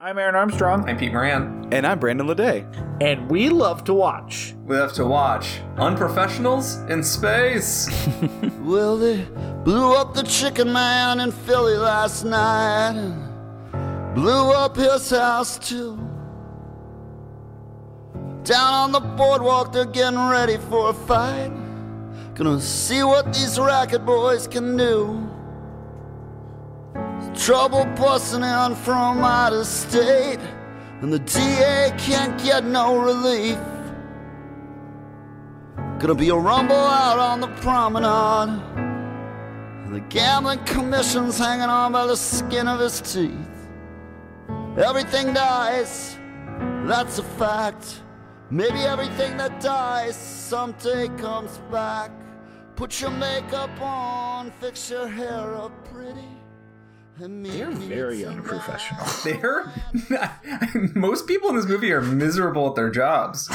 I'm Aaron Armstrong. I'm Pete Moran. And I'm Brandon Lede. And we love to watch. We love to watch Unprofessionals in Space. well, they blew up the chicken man in Philly last night and blew up his house too. Down on the boardwalk, they're getting ready for a fight. Gonna see what these racket boys can do. Trouble busting in from out of state, and the DA can't get no relief. Gonna be a rumble out on the promenade, and the gambling commission's hanging on by the skin of his teeth. Everything dies, that's a fact. Maybe everything that dies someday comes back. Put your makeup on, fix your hair up pretty. They're very unprofessional. They're most people in this movie are miserable at their jobs.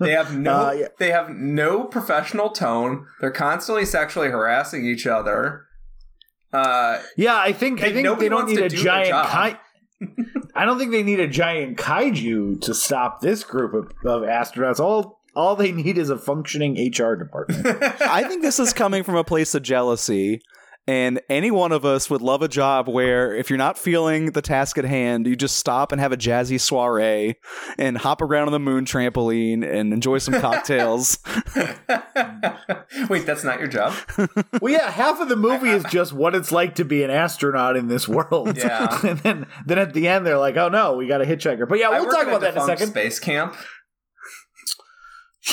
They have no uh, yeah. they have no professional tone. They're constantly sexually harassing each other. Uh, yeah, I think I think they don't need a do giant kai- I don't think they need a giant kaiju to stop this group of, of astronauts. All all they need is a functioning HR department. I think this is coming from a place of jealousy and any one of us would love a job where if you're not feeling the task at hand, you just stop and have a jazzy soiree and hop around on the moon trampoline and enjoy some cocktails. Wait, that's not your job? well, yeah, half of the movie is just what it's like to be an astronaut in this world. Yeah. and then, then at the end, they're like, oh no, we got a hitchhiker. But yeah, we'll talk about that in a second. Space camp.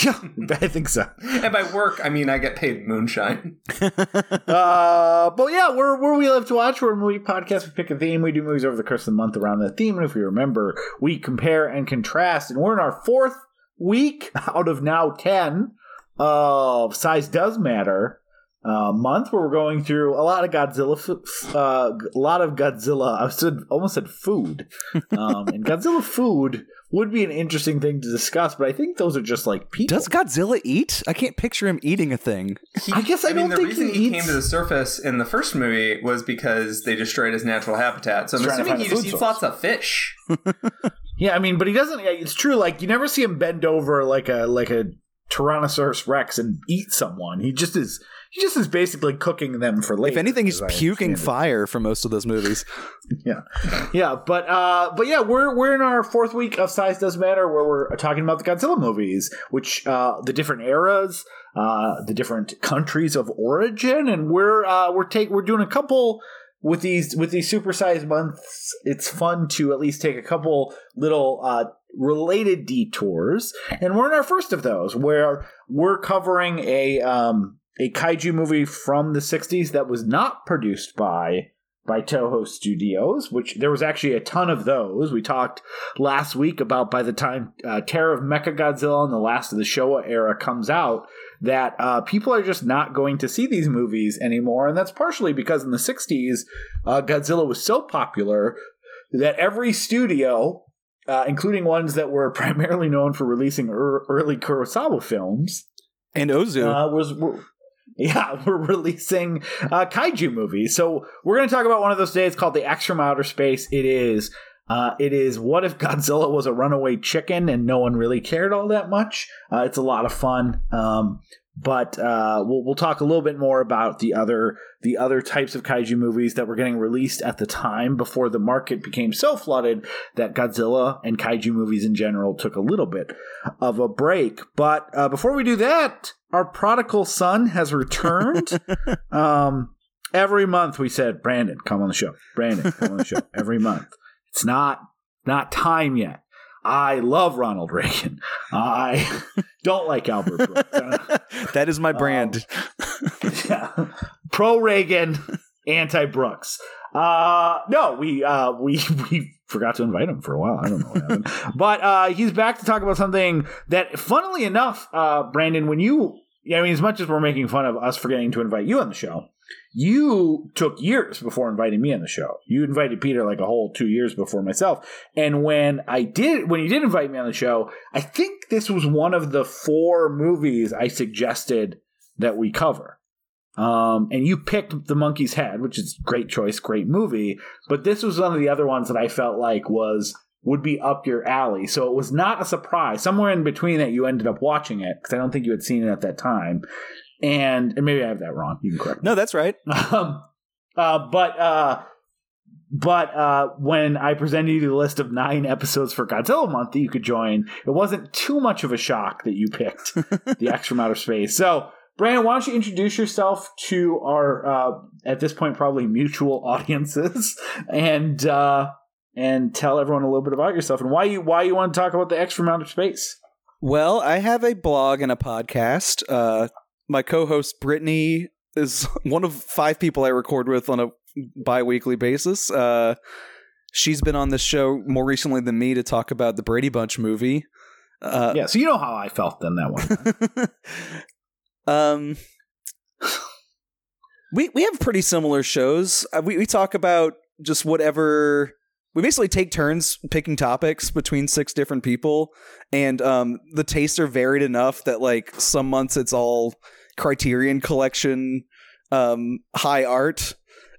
Yeah, I think so. and by work, I mean I get paid moonshine. uh, but yeah, we're where we love to watch. We're a movie podcast. We pick a theme. We do movies over the course of the month around that theme. And if we remember, we compare and contrast. And we're in our fourth week out of now ten of size does matter uh, month where we're going through a lot of Godzilla, f- uh, a lot of Godzilla. I said almost said food, um, and Godzilla food would be an interesting thing to discuss. But I think those are just like people. Does Godzilla eat? I can't picture him eating a thing. He, I guess I, I don't mean, the reason he, he came to the surface in the first movie was because they destroyed his natural habitat. So I'm assuming he just eats lots of fish. yeah, I mean, but he doesn't. It's true. Like you never see him bend over like a like a Tyrannosaurus Rex and eat someone. He just is he just is basically cooking them for later. If anything, he's puking fire for most of those movies. yeah, yeah, but uh, but yeah, we're we're in our fourth week of Size Does Matter, where we're talking about the Godzilla movies, which uh, the different eras, uh, the different countries of origin, and we're uh, we're take we're doing a couple with these with these supersized months. It's fun to at least take a couple little uh, related detours, and we're in our first of those, where we're covering a um, a kaiju movie from the 60s that was not produced by by Toho Studios, which there was actually a ton of those. We talked last week about by the time uh, Terror of Mechagodzilla and the Last of the Showa era comes out, that uh, people are just not going to see these movies anymore. And that's partially because in the 60s, uh, Godzilla was so popular that every studio, uh, including ones that were primarily known for releasing er- early Kurosawa films, and Ozu uh, was yeah, we're releasing uh, kaiju movies. So we're going to talk about one of those days called the X from Outer Space. It is. Uh, it is what if Godzilla was a runaway chicken and no one really cared all that much. Uh, it's a lot of fun. Um, but uh, we'll we'll talk a little bit more about the other the other types of kaiju movies that were getting released at the time before the market became so flooded that Godzilla and kaiju movies in general took a little bit of a break. But uh, before we do that, our prodigal son has returned. um, every month we said, Brandon, come on the show. Brandon, come on the show. Every month. It's not not time yet. I love Ronald Reagan. I don't like Albert Brooks. that is my brand. Um, yeah. Pro Reagan, anti Brooks. Uh, no, we uh, we we forgot to invite him for a while. I don't know what happened, but uh, he's back to talk about something that, funnily enough, uh, Brandon, when you, I mean, as much as we're making fun of us forgetting to invite you on the show, you took years before inviting me on the show. You invited Peter like a whole two years before myself. And when I did, when you did invite me on the show, I think this was one of the four movies I suggested that we cover. Um, and you picked The Monkey's Head, which is great choice, great movie. But this was one of the other ones that I felt like was would be up your alley. So it was not a surprise. Somewhere in between that, you ended up watching it because I don't think you had seen it at that time. And, and maybe I have that wrong. You can correct. Me. No, that's right. Um, uh, but uh, but uh, when I presented you the list of nine episodes for Godzilla month that you could join, it wasn't too much of a shock that you picked the X from Outer Space. So, Brandon, why don't you introduce yourself to our uh, at this point probably mutual audiences and uh, and tell everyone a little bit about yourself and why you why you want to talk about the X from Outer Space. Well, I have a blog and a podcast. My co-host Brittany is one of five people I record with on a bi-weekly basis. Uh, she's been on this show more recently than me to talk about the Brady Bunch movie. Uh, yeah, so you know how I felt then that one. um, we we have pretty similar shows. Uh, we we talk about just whatever. We basically take turns picking topics between six different people, and um, the tastes are varied enough that like some months it's all Criterion Collection um, high art,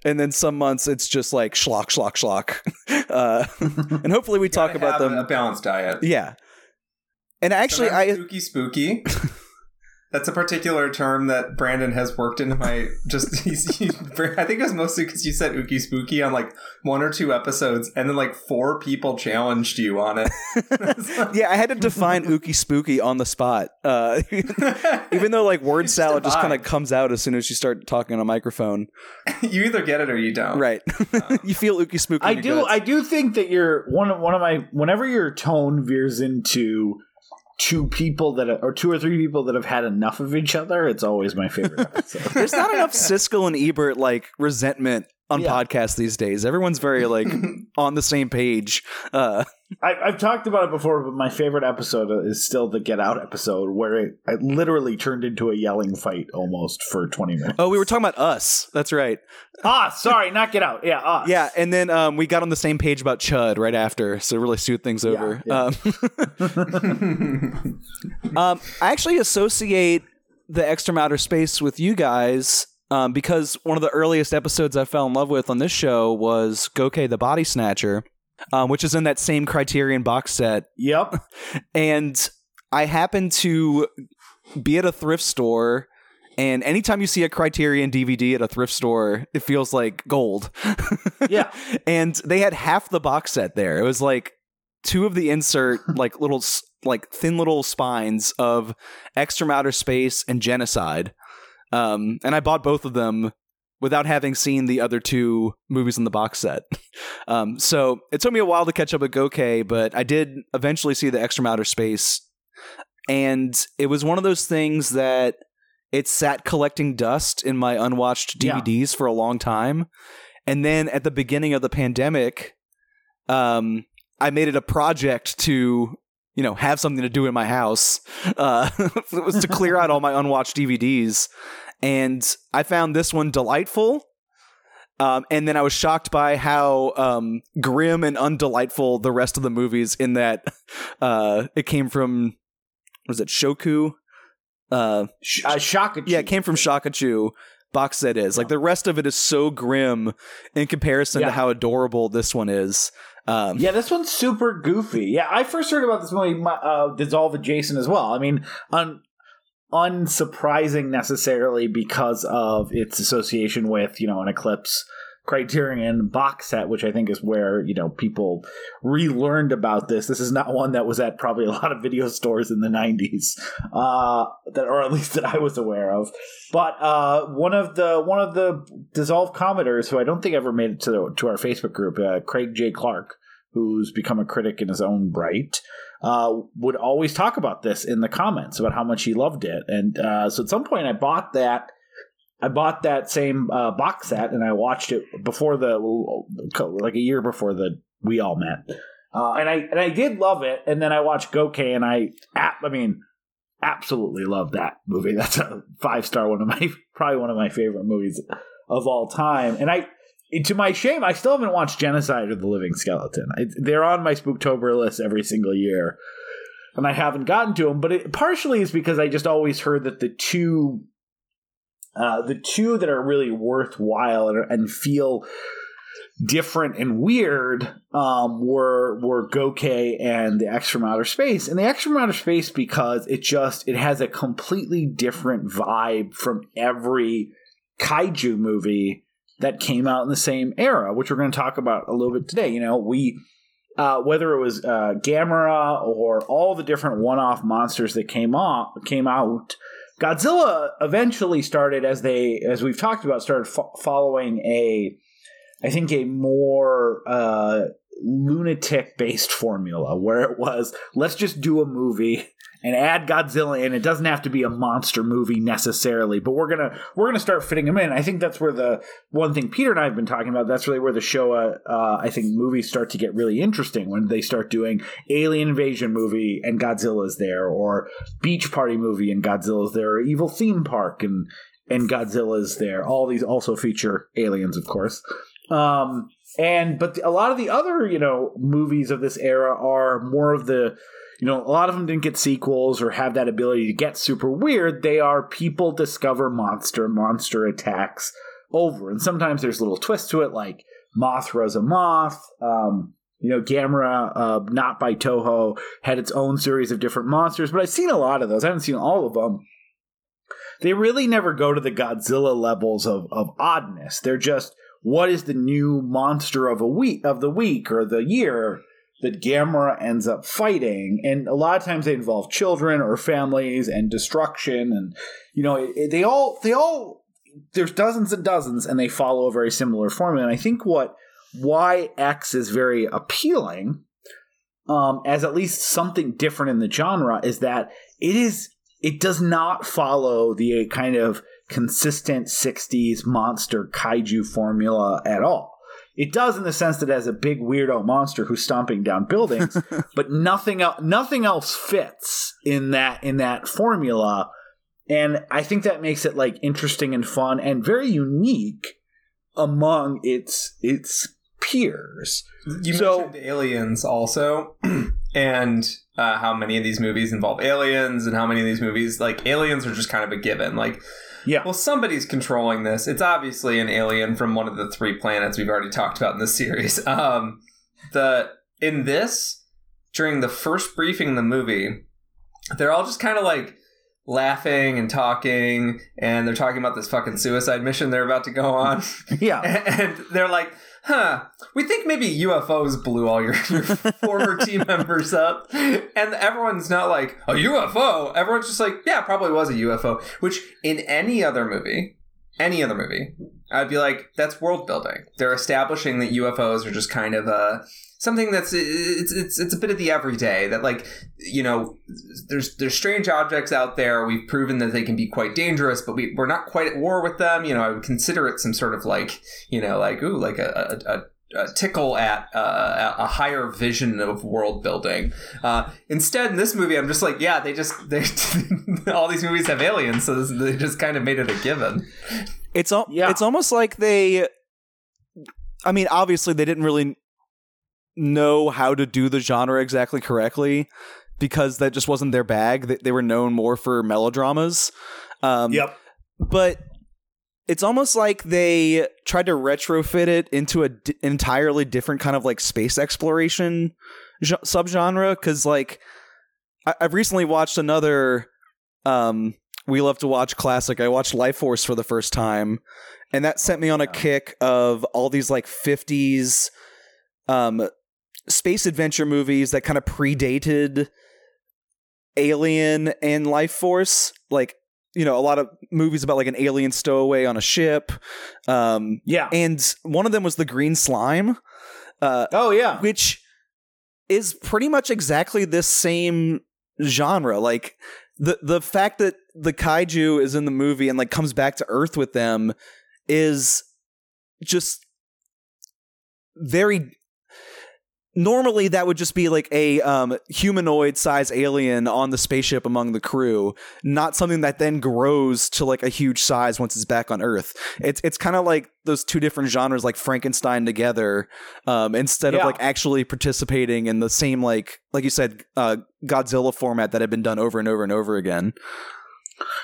and then some months it's just like schlock, schlock, schlock. Uh, and hopefully we talk about them a balanced diet. Yeah. And actually, I spooky, spooky. That's a particular term that Brandon has worked into my just. He's, he, I think it was mostly because you said "ookie spooky" on like one or two episodes, and then like four people challenged you on it. yeah, I had to define "ookie spooky" on the spot. Uh, even though like word salad just kind of comes out as soon as you start talking on a microphone. you either get it or you don't. Right. You feel "ookie spooky." I do. Guts. I do think that you're one of one of my. Whenever your tone veers into two people that are, or two or three people that have had enough of each other, it's always my favorite episode. There's not enough Siskel and Ebert like resentment on yeah. podcasts these days. Everyone's very like on the same page. Uh, I, have talked about it before, but my favorite episode is still the Get Out episode, where it, it, literally turned into a yelling fight almost for twenty minutes. Oh, we were talking about us. That's right. Ah, sorry, not Get Out. Yeah, us. Yeah, and then um, we got on the same page about Chud right after, so really suit things over. Yeah, yeah. Um, um, I actually associate the from Outer Space with you guys um, because one of the earliest episodes I fell in love with on this show was Goke the Body Snatcher um, which is in that same Criterion box set. Yep. and I happened to be at a thrift store. And anytime you see a Criterion DVD at a thrift store, it feels like gold. yeah. And they had half the box set there. It was like two of the insert, like little, like thin little spines of from Outer Space and Genocide. Um, and I bought both of them without having seen the other two movies in the box set. Um, so it took me a while to catch up with Goke, but I did eventually see the from Outer Space. And it was one of those things that it sat collecting dust in my unwatched DVDs yeah. for a long time. And then at the beginning of the pandemic, um, I made it a project to you know, have something to do in my house. Uh, it was to clear out all my unwatched DVDs and I found this one delightful. Um, and then I was shocked by how um, grim and undelightful the rest of the movies in that uh, it came from was it Shoku? Uh, Sh- uh, Shochiku. Yeah, it came from Shochiku box set is. Like the rest of it is so grim in comparison yeah. to how adorable this one is. Um, yeah, this one's super goofy. Yeah, I first heard about this movie, uh, Dissolve Adjacent as well. I mean, on unsurprising necessarily because of its association with you know an eclipse criterion box set which i think is where you know people relearned about this this is not one that was at probably a lot of video stores in the 90s uh that or at least that i was aware of but uh one of the one of the dissolved commenters who i don't think ever made it to the, to our facebook group uh, craig j clark who's become a critic in his own right uh, would always talk about this in the comments about how much he loved it. And uh, so at some point, I bought that. I bought that same uh, box set and I watched it before the like a year before the we all met. Uh, and I and I did love it. And then I watched Goke and I I mean absolutely love that movie. That's a five star one of my probably one of my favorite movies of all time. And I to my shame, I still haven't watched Genocide or The Living Skeleton. I, they're on my Spooktober list every single year, and I haven't gotten to them. But it partially is because I just always heard that the two Uh, the two that are really worthwhile and, and feel different and weird um, were were Goke and the from Outer Space, and the from Outer Space because it just it has a completely different vibe from every kaiju movie that came out in the same era, which we're going to talk about a little bit today. You know, we uh, whether it was uh, Gamera or all the different one-off monsters that came off came out. Godzilla eventually started as they, as we've talked about, started fo- following a I think, a more uh, lunatic based formula where it was let's just do a movie and add Godzilla in. It doesn't have to be a monster movie necessarily, but we're gonna we're gonna start fitting them in. I think that's where the one thing Peter and I have been talking about. That's really where the show, uh, uh, I think, movies start to get really interesting when they start doing alien invasion movie and Godzilla's there, or beach party movie and Godzilla's there, or evil theme park and and Godzilla's there. All these also feature aliens, of course. Um, and but a lot of the other you know movies of this era are more of the you know a lot of them didn't get sequels or have that ability to get super weird. They are people discover monster monster attacks over, and sometimes there's little twists to it, like Mothra's a moth. Um, you know, Gamera, uh, not by Toho, had its own series of different monsters, but I've seen a lot of those. I haven't seen all of them. They really never go to the Godzilla levels of, of oddness. They're just what is the new monster of a week of the week or the year that Gamera ends up fighting, and a lot of times they involve children or families and destruction, and you know it, it, they all they all there's dozens and dozens, and they follow a very similar formula. And I think what why X is very appealing, um, as at least something different in the genre, is that it is it does not follow the kind of consistent 60s monster kaiju formula at all. It does in the sense that it has a big weirdo monster who's stomping down buildings, but nothing else nothing else fits in that in that formula. And I think that makes it like interesting and fun and very unique among its its peers. You so, mentioned aliens also, and uh, how many of these movies involve aliens, and how many of these movies like aliens are just kind of a given. Like yeah. Well, somebody's controlling this. It's obviously an alien from one of the three planets we've already talked about in this series. Um, the in this during the first briefing in the movie, they're all just kind of like laughing and talking, and they're talking about this fucking suicide mission they're about to go on. yeah. And they're like, huh, we think maybe UFOs blew all your, your former team members up. And everyone's not like, a UFO. Everyone's just like, yeah, probably was a UFO. Which in any other movie, any other movie, I'd be like, that's world building. They're establishing that UFOs are just kind of a something that's it's it's it's a bit of the everyday that like you know there's there's strange objects out there we've proven that they can be quite dangerous but we, we're not quite at war with them you know i would consider it some sort of like you know like ooh like a, a, a uh, tickle at uh, a higher vision of world building. Uh, instead, in this movie, I'm just like, yeah, they just they all these movies have aliens, so this, they just kind of made it a given. It's al- yeah. it's almost like they. I mean, obviously, they didn't really know how to do the genre exactly correctly because that just wasn't their bag. They, they were known more for melodramas. Um, yep. But it's almost like they tried to retrofit it into an d- entirely different kind of like space exploration j- subgenre. Because like I- have recently watched another. Um, we love to watch classic. I watched Life Force for the first time, and that sent me on a kick of all these like 50s um space adventure movies that kind of predated Alien and Life Force, like you know, a lot of movies about like an alien stowaway on a ship. Um, yeah, and one of them was the Green Slime. Uh, oh yeah, which is pretty much exactly this same genre. Like the the fact that the kaiju is in the movie and like comes back to Earth with them is just very normally that would just be like a um, humanoid size alien on the spaceship among the crew not something that then grows to like a huge size once it's back on earth it's it's kind of like those two different genres like frankenstein together um, instead yeah. of like actually participating in the same like like you said uh, godzilla format that had been done over and over and over again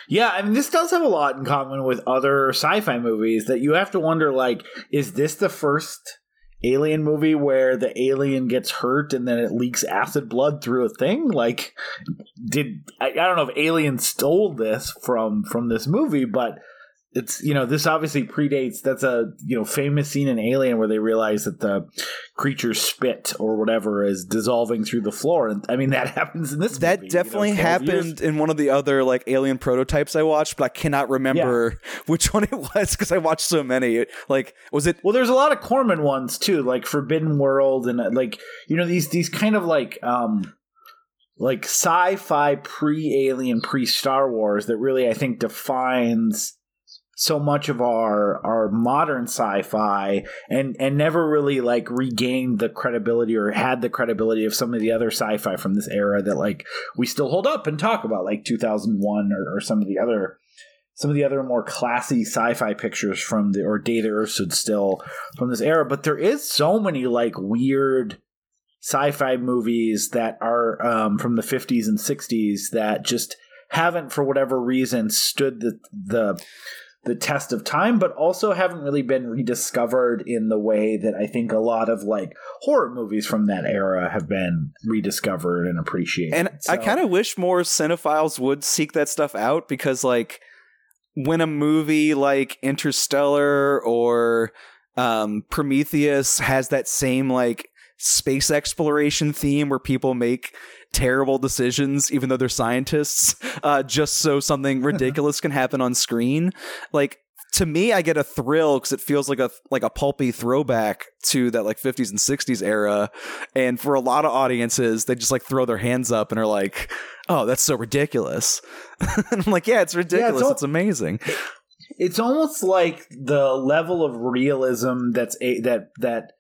Yeah, I mean, this does have a lot in common with other sci-fi movies that you have to wonder, like, is this the first alien movie where the alien gets hurt and then it leaks acid blood through a thing? Like, did I, I don't know if Alien stole this from from this movie, but it's you know this obviously predates that's a you know famous scene in alien where they realize that the creature's spit or whatever is dissolving through the floor and i mean that happens in this that movie, definitely you know, happened years. in one of the other like alien prototypes i watched but i cannot remember yeah. which one it was because i watched so many like was it well there's a lot of corman ones too like forbidden world and like you know these these kind of like um like sci-fi pre-alien pre-star wars that really i think defines so much of our our modern sci-fi and and never really like regained the credibility or had the credibility of some of the other sci-fi from this era that like we still hold up and talk about like 2001 or, or some of the other some of the other more classy sci-fi pictures from the or Day the Earth Stood Still from this era. But there is so many like weird sci-fi movies that are um, from the 50s and 60s that just haven't for whatever reason stood the the the test of time, but also haven't really been rediscovered in the way that I think a lot of like horror movies from that era have been rediscovered and appreciated. And so. I kind of wish more cinephiles would seek that stuff out because, like, when a movie like Interstellar or um, Prometheus has that same like space exploration theme where people make terrible decisions, even though they're scientists, uh, just so something ridiculous can happen on screen. Like to me, I get a thrill because it feels like a like a pulpy throwback to that like 50s and 60s era. And for a lot of audiences, they just like throw their hands up and are like, "Oh, that's so ridiculous." and I'm like, "Yeah, it's ridiculous. Yeah, it's, it's amazing." It's almost like the level of realism that's a that that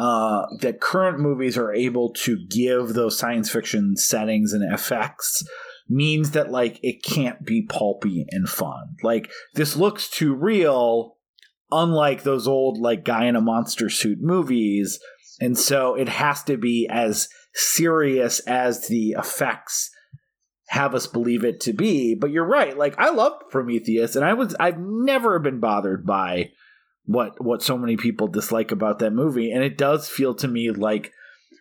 uh, that current movies are able to give those science fiction settings and effects means that like it can't be pulpy and fun. Like this looks too real, unlike those old like guy in a monster suit movies, and so it has to be as serious as the effects have us believe it to be. But you're right. Like I love Prometheus, and I was I've never been bothered by what what so many people dislike about that movie. And it does feel to me like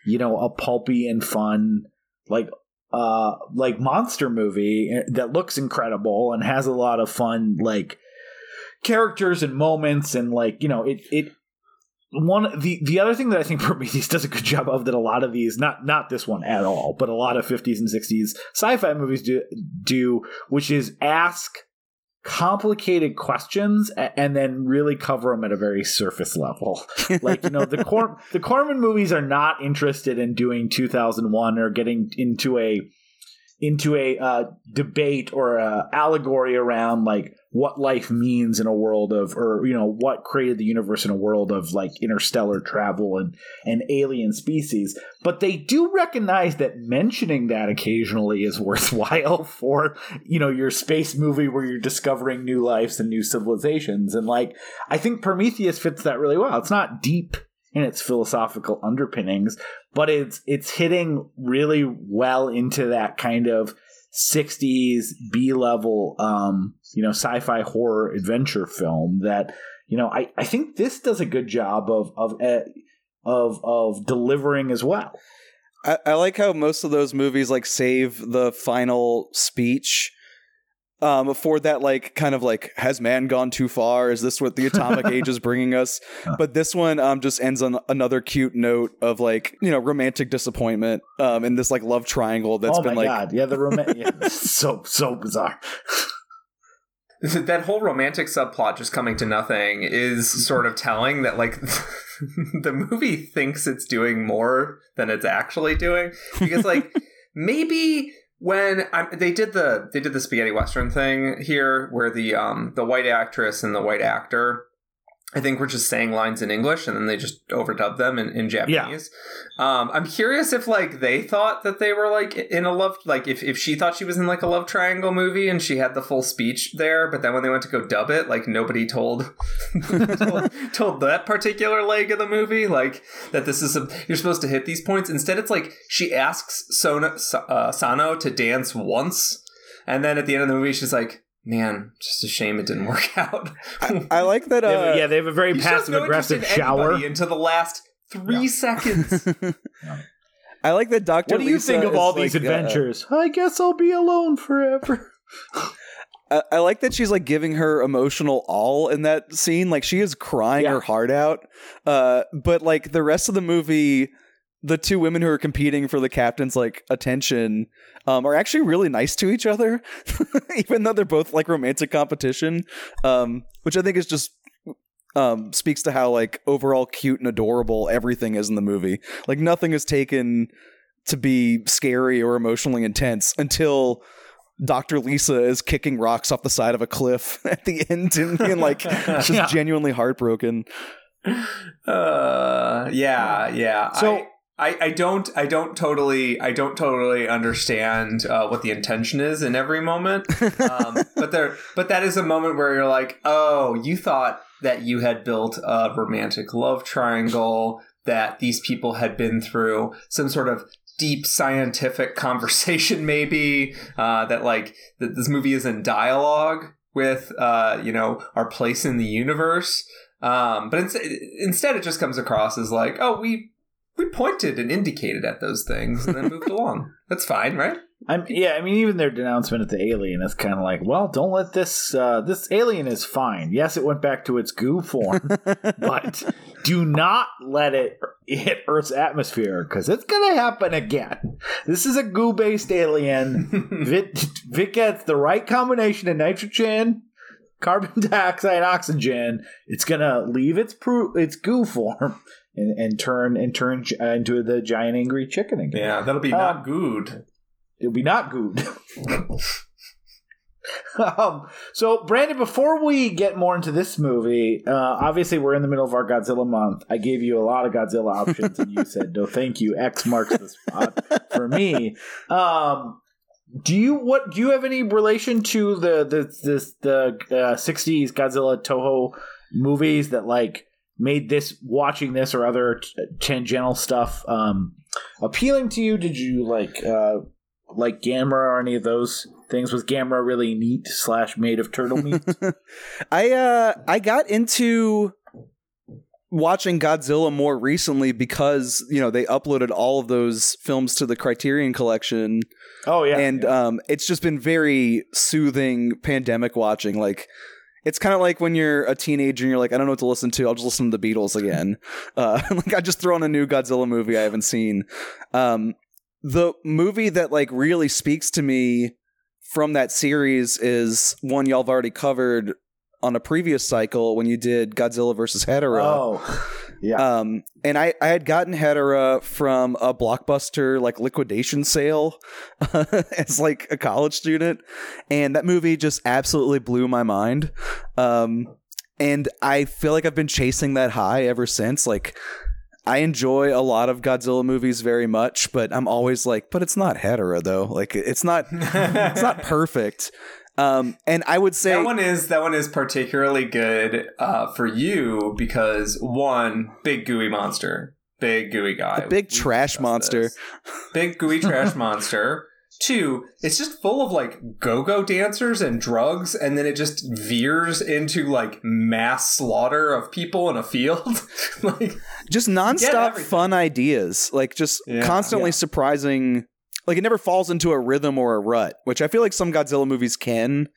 you know a pulpy and fun like uh like monster movie eh, that looks incredible and has a lot of fun like characters and moments and like you know it it one the the other thing that I think Prometheus does a good job of that a lot of these not not this one at all but a lot of 50s and 60s sci-fi movies do do which is ask complicated questions and then really cover them at a very surface level. like you know the Cor- the Corman movies are not interested in doing 2001 or getting into a into a uh, debate or a allegory around like what life means in a world of or you know what created the universe in a world of like interstellar travel and and alien species. But they do recognize that mentioning that occasionally is worthwhile for you know your space movie where you're discovering new lives and new civilizations. And like i think prometheus fits that really well. It's not deep in its philosophical underpinnings but it's it's hitting really well into that kind of 60s B level, um, you know, sci fi horror adventure film that, you know, I, I think this does a good job of, of, uh, of, of delivering as well. I, I like how most of those movies like save the final speech um, for that like kind of like has man gone too far is this what the atomic age is bringing us but this one um, just ends on another cute note of like you know romantic disappointment um, in this like love triangle that's oh been my like God. yeah the romantic yeah, so so bizarre that whole romantic subplot just coming to nothing is sort of telling that like the movie thinks it's doing more than it's actually doing. Because like maybe when I, they did the they did the spaghetti western thing here where the um the white actress and the white actor I think we're just saying lines in English and then they just overdub them in, in Japanese. Yeah. Um, I'm curious if like they thought that they were like in a love like if, if she thought she was in like a love triangle movie and she had the full speech there, but then when they went to go dub it, like nobody told told, told, that particular leg of the movie like that this is a, you're supposed to hit these points. Instead, it's like she asks Sona uh, Sano to dance once And then at the end of the movie, she's like, "Man, just a shame it didn't work out." I, I like that. Uh, They have- yeah, they have a very passive aggressive interest in shower. into the last three seconds. I like that Doctor. What do you think of all these uh, adventures? I guess I'll be alone forever. I, I like that she's like giving her emotional all in that scene. Like she is crying Yeah. her heart out. Uh, but like the rest of the movie, the two women who are competing for the captain's like attention um, are actually really nice to each other, even though they're both like romantic competition. Um, which I think is just um speaks to how like overall cute and adorable everything is in the movie. Like nothing is taken to be scary or emotionally intense until Dr. Lisa is kicking rocks off the side of a cliff at the end and being like just Yeah. genuinely heartbroken. Uh, yeah, yeah. So- I, I, I don't I don't totally I don't totally understand uh, what the intention is in every moment. Um, but there but that is a moment where you're like, oh, you thought that you had built a romantic love triangle that these people had been through some sort of deep scientific conversation maybe uh, that like that this movie is in dialogue with uh, you know our place in the universe um, but instead, instead, it just comes across as like, oh, we we pointed and indicated at those things and then moved along. That's fine, right? I'm yeah. I mean, even their denouncement of the alien is kind of like, well, don't let this. Uh, this alien is fine. Yes, it went back to its goo form, but do not let it hit Earth's atmosphere because it's gonna happen again. This is a goo-based alien. if it, gets the right combination of nitrogen, carbon dioxide, oxygen, it's gonna leave its pro- its goo form and, and turn and turn into the giant angry chicken again. yeah, that'll be Um, not good. It'll be not good. um, so, Brandon, before we get more into this movie, uh, obviously we're in the middle of our Godzilla month. I gave you a lot of Godzilla options, and you said no, thank you. X marks the spot for me. Um, do you what? Do you have any relation to the the this the uh, '60s Godzilla Toho movies that like made this watching this or other t- tangential stuff um, appealing to you? Did you like uh, like Gamera or any of those things? Was Gamera really neat slash made of turtle meat? I uh I got into watching Godzilla more recently because, you know, they uploaded all of those films to the Criterion collection oh yeah, and yeah. um it's just been very soothing pandemic watching like it's kind of like when you're a teenager and you're like, I don't know what to listen to. I'll just listen to the Beatles again. Uh, like I just throw on a new Godzilla movie I haven't seen. Um, the movie that like really speaks to me from that series is one y'all have already covered on a previous cycle when you did Godzilla versus Hedorah. oh yeah. Um, and I, I had gotten Hedorah from a blockbuster like liquidation sale as like a college student, and that movie just absolutely blew my mind. Um, and I feel like I've been chasing that high ever since. Like, I enjoy a lot of Godzilla movies very much, but I'm always like, but it's not Hedorah though. Like, it's not, it's not perfect. Um, and I would say that one is that one is particularly good uh, for you because one big gooey monster, big gooey guy, a big We trash monster. this. big gooey trash monster. Two, it's just full of like go-go dancers and drugs, and then it just veers into like mass slaughter of people in a field. like, just nonstop fun ideas like just Yeah. constantly Yeah. surprising like it never falls into a rhythm or a rut which i feel like some godzilla movies can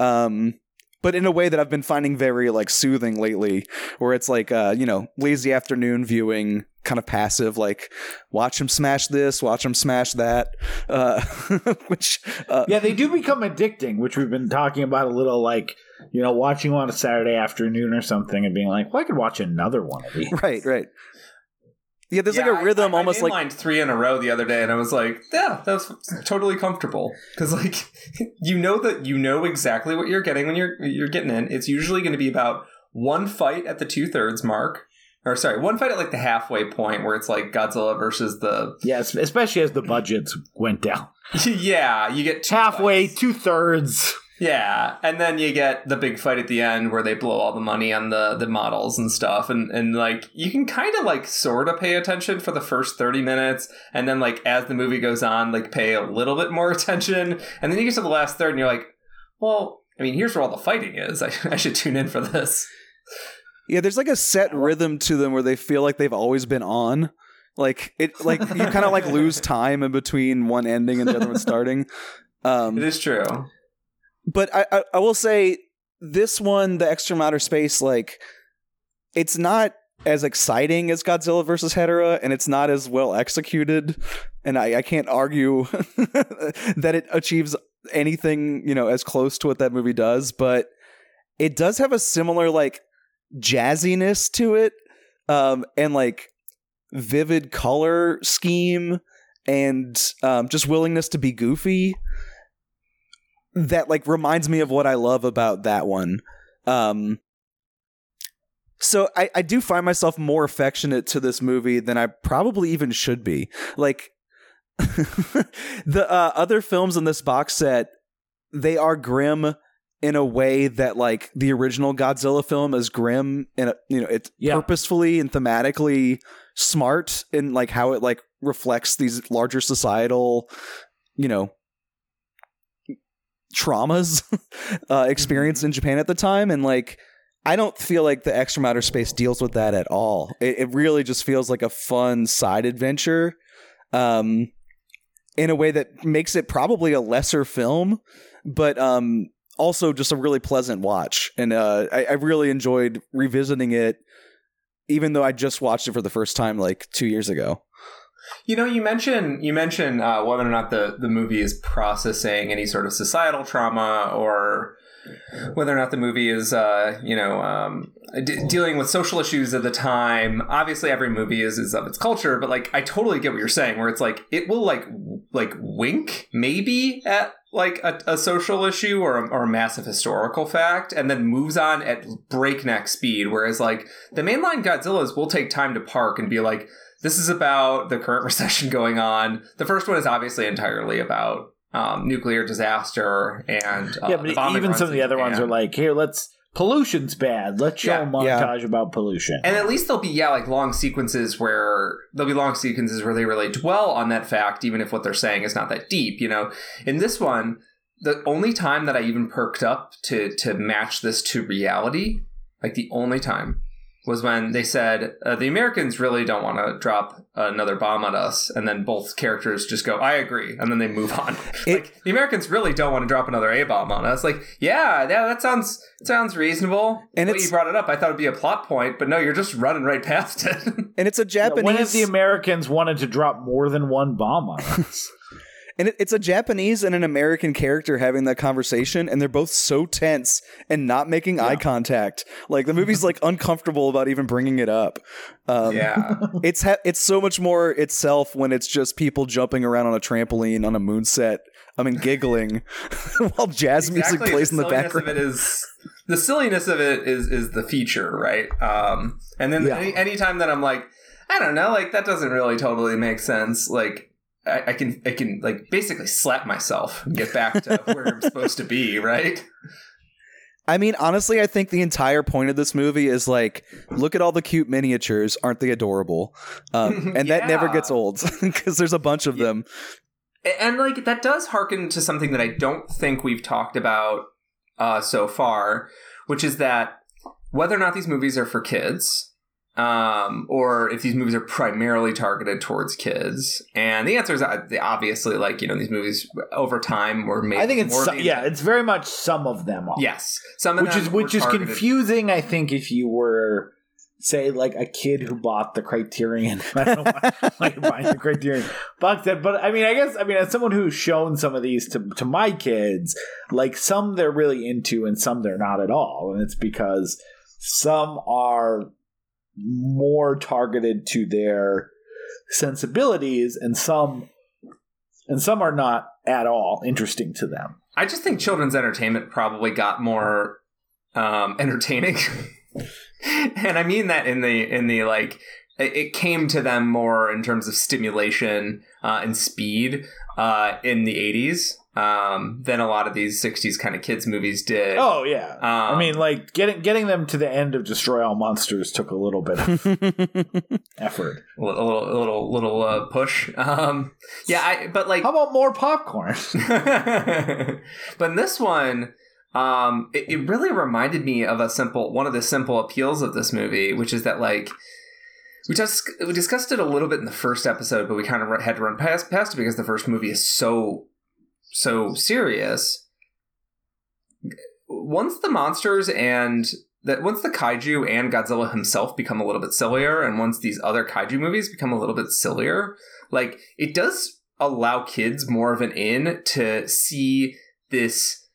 um but in a way that i've been finding very like soothing lately where it's like uh you know lazy afternoon viewing kind of passive like watch him smash this watch him smash that uh which uh yeah, they do become addicting, which we've been talking about a little. Like you know, watching on a Saturday afternoon or something, and being like, "Well, I could watch another one of these." right right yeah there's Yeah, like a rhythm I, I, almost I like mainlined three in a row the other day, and I was like, "Yeah, that's totally comfortable." Because like, you know that you know exactly what you're getting when you're you're getting in. It's usually going to be about one fight at the two thirds mark, or sorry, one fight at like the halfway point where it's like Godzilla versus the Yes, especially as the budgets went down. yeah. You get two Halfway, two thirds. Yeah, and then you get the big fight at the end where they blow all the money on the the models and stuff, and and like you can kind of like sort of pay attention for the first thirty minutes, and then like as the movie goes on, like pay a little bit more attention, and then you get to the last third, and you're like, well, I mean, here's where all the fighting is. I, I should tune in for this. Yeah, there's like a set rhythm to them where they feel like they've always been on. Like it, like you kind of like lose time in between one ending and the other one starting. Um, it is true but I, I, I will say this one, the extra outer space, like it's not as exciting as Godzilla versus Hedorah, and it's not as well executed. And I, I can't argue that it achieves anything, you know, as close to what that movie does, but it does have a similar like jazziness to it, um, and like vivid color scheme and um, just willingness to be goofy that like reminds me of what I love about that one. Um, so I, I do find myself more affectionate to this movie than I probably even should be. Like the uh, other films in this box set, they are grim in a way that like the original Godzilla film is grim and you know it's yeah. purposefully and thematically smart in like how it like reflects these larger societal you know traumas uh, experienced in Japan at the time, and like I don't feel like the Extra Outer Space deals with that at all. It, it really just feels like a fun side adventure, um, in a way that makes it probably a lesser film, but um, also just a really pleasant watch. And uh, I, I really enjoyed revisiting it, even though I just watched it for the first time like two years ago. You know, you mentioned you mentioned uh, whether or not the the movie is processing any sort of societal trauma or whether or not the movie is, uh, you know, um, d- dealing with social issues of the time. Obviously, every movie is is of its culture, but like, I totally get what you're saying. Where it's like it will like w- like wink maybe at like a, a social issue or a, or a massive historical fact, and then moves on at breakneck speed. Whereas like the mainline Godzillas will take time to park and be like this is about the current recession going on. The first one is obviously entirely about um, nuclear disaster and uh, yeah, but even some of the other Japan. ones are like, here, let's pollution's bad. Let's show yeah. a montage yeah. about pollution. And at least there'll be yeah, like long sequences where there'll be long sequences where they really dwell on that fact, even if what they're saying is not that deep. You know, in this one, the only time that I even perked up to to match this to reality, like the only time was when they said uh, the Americans really don't want to drop another bomb on us, and then both characters just go, "I agree," and then they move on. It, like the Americans really don't want to drop another A bomb on us. Like, yeah, yeah, that sounds sounds reasonable. And you brought it up, I thought it'd be a plot point, but no, you're just running right past it. and it's a Japanese. when if the Americans wanted to drop more than one bomb on us? and it, it's a Japanese and an American character having that conversation, and they're both so tense and not making yeah. eye contact. Like the movie's like uncomfortable about even bringing it up. Um, yeah, it's ha- it's so much more itself when it's just people jumping around on a trampoline on a moonset. I mean, giggling while jazz exactly. music plays the in the background. Of it is the silliness of it is is the feature, right? Um, and then yeah. any anytime that I'm like, I don't know, like that doesn't really totally make sense. Like I, I, can I can like basically slap myself and get back to where I'm supposed to be, right? I mean, honestly, I think the entire point of this movie is like, look at all the cute miniatures, aren't they adorable? Um, and yeah. that never gets old because there's a bunch of yeah. them. And like that does harken to something that I don't think we've talked about uh, so far, which is that whether or not these movies are for kids, um, or if these movies are primarily targeted towards kids. And the answer is uh, obviously like you know these movies over time were made. I think it's some, yeah, it's very much some of them. Are. Yes, some which is which is targeted. confusing. I think if you were say like a kid who bought the Criterion. I don't know why, you're buying the Criterion box set, but I mean, I guess I mean as someone who's shown some of these to to my kids, like some they're really into and some they're not at all, and it's because some are more targeted to their sensibilities and some and some are not at all interesting to them. I just think children's entertainment probably got more um, entertaining. and I mean that in the in the like it came to them more in terms of stimulation uh, and speed uh, in the 80s um, than a lot of these '60s kind of kids movies did. Oh yeah, um, I mean, like getting getting them to the end of Destroy All Monsters took a little bit of effort, a little little little, little uh, push. Um, yeah, I, but like, how about more popcorn? but in this one. Um, it, it really reminded me of a simple one of the simple appeals of this movie, which is that like we just we discussed it a little bit in the first episode, but we kind of had to run past past it because the first movie is so so serious. Once the monsters and that once the kaiju and Godzilla himself become a little bit sillier, and once these other kaiju movies become a little bit sillier, like it does allow kids more of an in to see this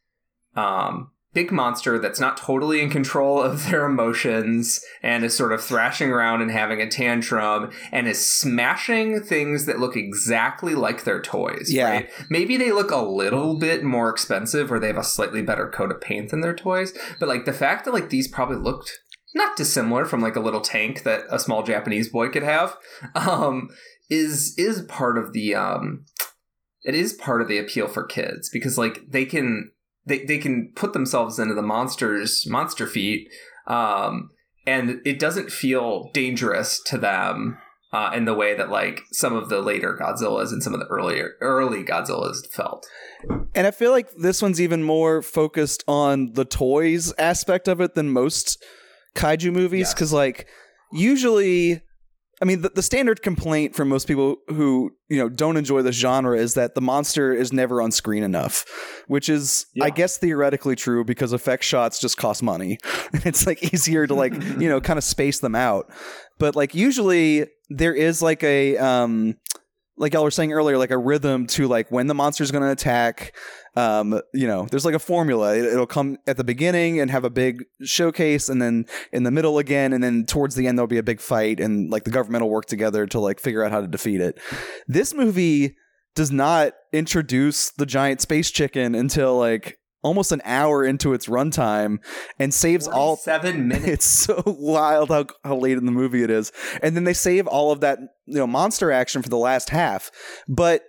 um big monster that's not totally in control of their emotions and is sort of thrashing around and having a tantrum and is smashing things that look exactly like their toys. Yeah. Right? Maybe they look a little bit more expensive or they have a slightly better coat of paint than their toys, but like the fact that like these probably looked not dissimilar from like a little tank that a small Japanese boy could have um, is is part of the um, it is part of the appeal for kids because like they can they, they can put themselves into the monsters monster feet um, and it doesn't feel dangerous to them uh, in the way that like some of the later Godzillas and some of the earlier early Godzillas felt. And I feel like this one's even more focused on the toys aspect of it than most kaiju movies because like usually I mean, the, the, standard complaint from most people who you know don't enjoy this genre is that the monster is never on screen enough, which is, yeah. I guess, theoretically true because effect shots just cost money, and it's like easier to like you know kind of space them out. But like usually there is like a um, like y'all were saying earlier, like a rhythm to like when the monster's going to attack. Um, you know, there's like a formula. It, will come at the beginning and have a big showcase, and then in the middle again, and then towards the end there'll be a big fight, and like the government will work together to like figure out how to defeat it. This movie does not introduce the giant space chicken until like almost an hour into its runtime and saves all seven minutes. It's so wild how, how late in the movie it is. And then they save all of that, you know, monster action for the last half. But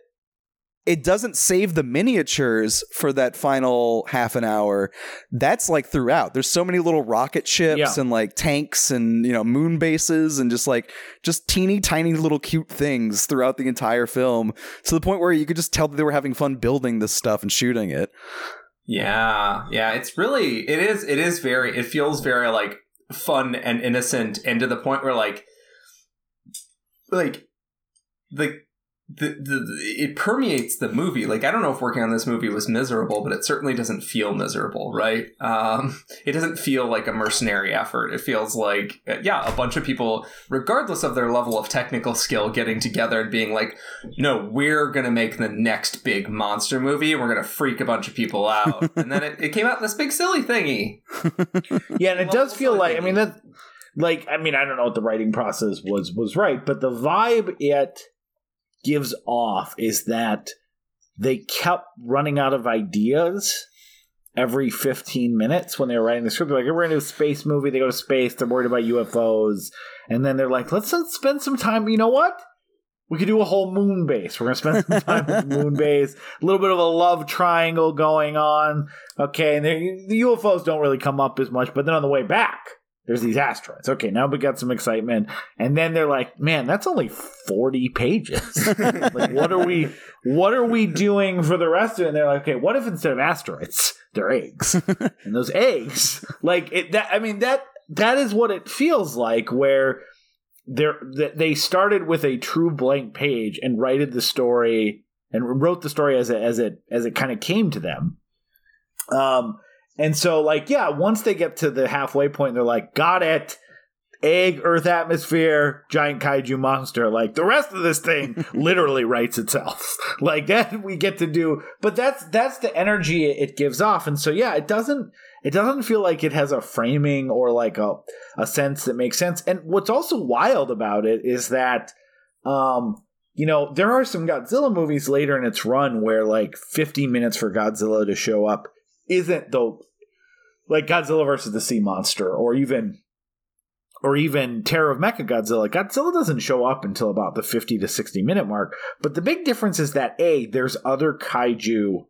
it doesn't save the miniatures for that final half an hour. That's like throughout. There's so many little rocket ships yeah. and like tanks and you know moon bases and just like just teeny tiny little cute things throughout the entire film to the point where you could just tell that they were having fun building this stuff and shooting it. Yeah, yeah, it's really it is it is very it feels very like fun and innocent and to the point where like like the the, the it permeates the movie. Like I don't know if working on this movie was miserable, but it certainly doesn't feel miserable, right? Um, it doesn't feel like a mercenary effort. It feels like yeah, a bunch of people, regardless of their level of technical skill, getting together and being like, no, we're gonna make the next big monster movie, and we're gonna freak a bunch of people out. and then it, it came out this big silly thingy. yeah, and it does feel like thingy. I mean that like I mean I don't know what the writing process was was right, but the vibe it gives off is that they kept running out of ideas every 15 minutes when they were writing the script. They're like, we're going to do a space movie. They go to space. They're worried about UFOs. And then they're like, let's spend some time. You know what? We could do a whole moon base. We're going to spend some time with moon base. A little bit of a love triangle going on. Okay. And the UFOs don't really come up as much. But then on the way back, there's these asteroids. Okay, now we got some excitement. And then they're like, man, that's only 40 pages. like, what are we what are we doing for the rest of it? And they're like, okay, what if instead of asteroids, they're eggs? and those eggs, like it that I mean, that that is what it feels like where they're they started with a true blank page and righted the story and wrote the story as it as it as it kind of came to them. Um and so, like, yeah, once they get to the halfway point, they're like, got it. Egg, Earth atmosphere, giant kaiju monster. Like the rest of this thing literally writes itself. Like that we get to do, but that's that's the energy it gives off. And so yeah, it doesn't it doesn't feel like it has a framing or like a a sense that makes sense. And what's also wild about it is that um you know, there are some Godzilla movies later in its run where like 50 minutes for Godzilla to show up isn't the like Godzilla versus the Sea Monster or even or even Terror of Mechagodzilla, Godzilla Godzilla doesn't show up until about the 50 to 60 minute mark. But the big difference is that A, there's other kaiju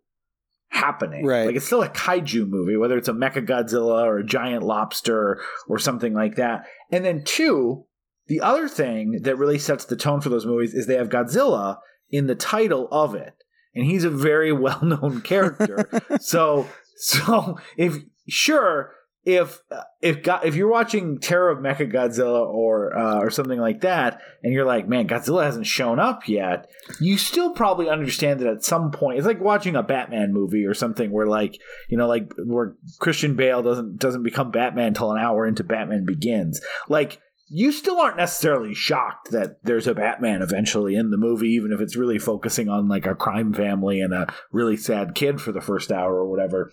happening. Right. Like it's still a kaiju movie, whether it's a Mechagodzilla or a giant lobster or something like that. And then two, the other thing that really sets the tone for those movies is they have Godzilla in the title of it. And he's a very well known character. so so if sure if if God, if you're watching Terror of Mechagodzilla or uh, or something like that, and you're like, man, Godzilla hasn't shown up yet, you still probably understand that at some point. It's like watching a Batman movie or something where like you know like where Christian Bale doesn't doesn't become Batman until an hour into Batman Begins. Like you still aren't necessarily shocked that there's a Batman eventually in the movie, even if it's really focusing on like a crime family and a really sad kid for the first hour or whatever.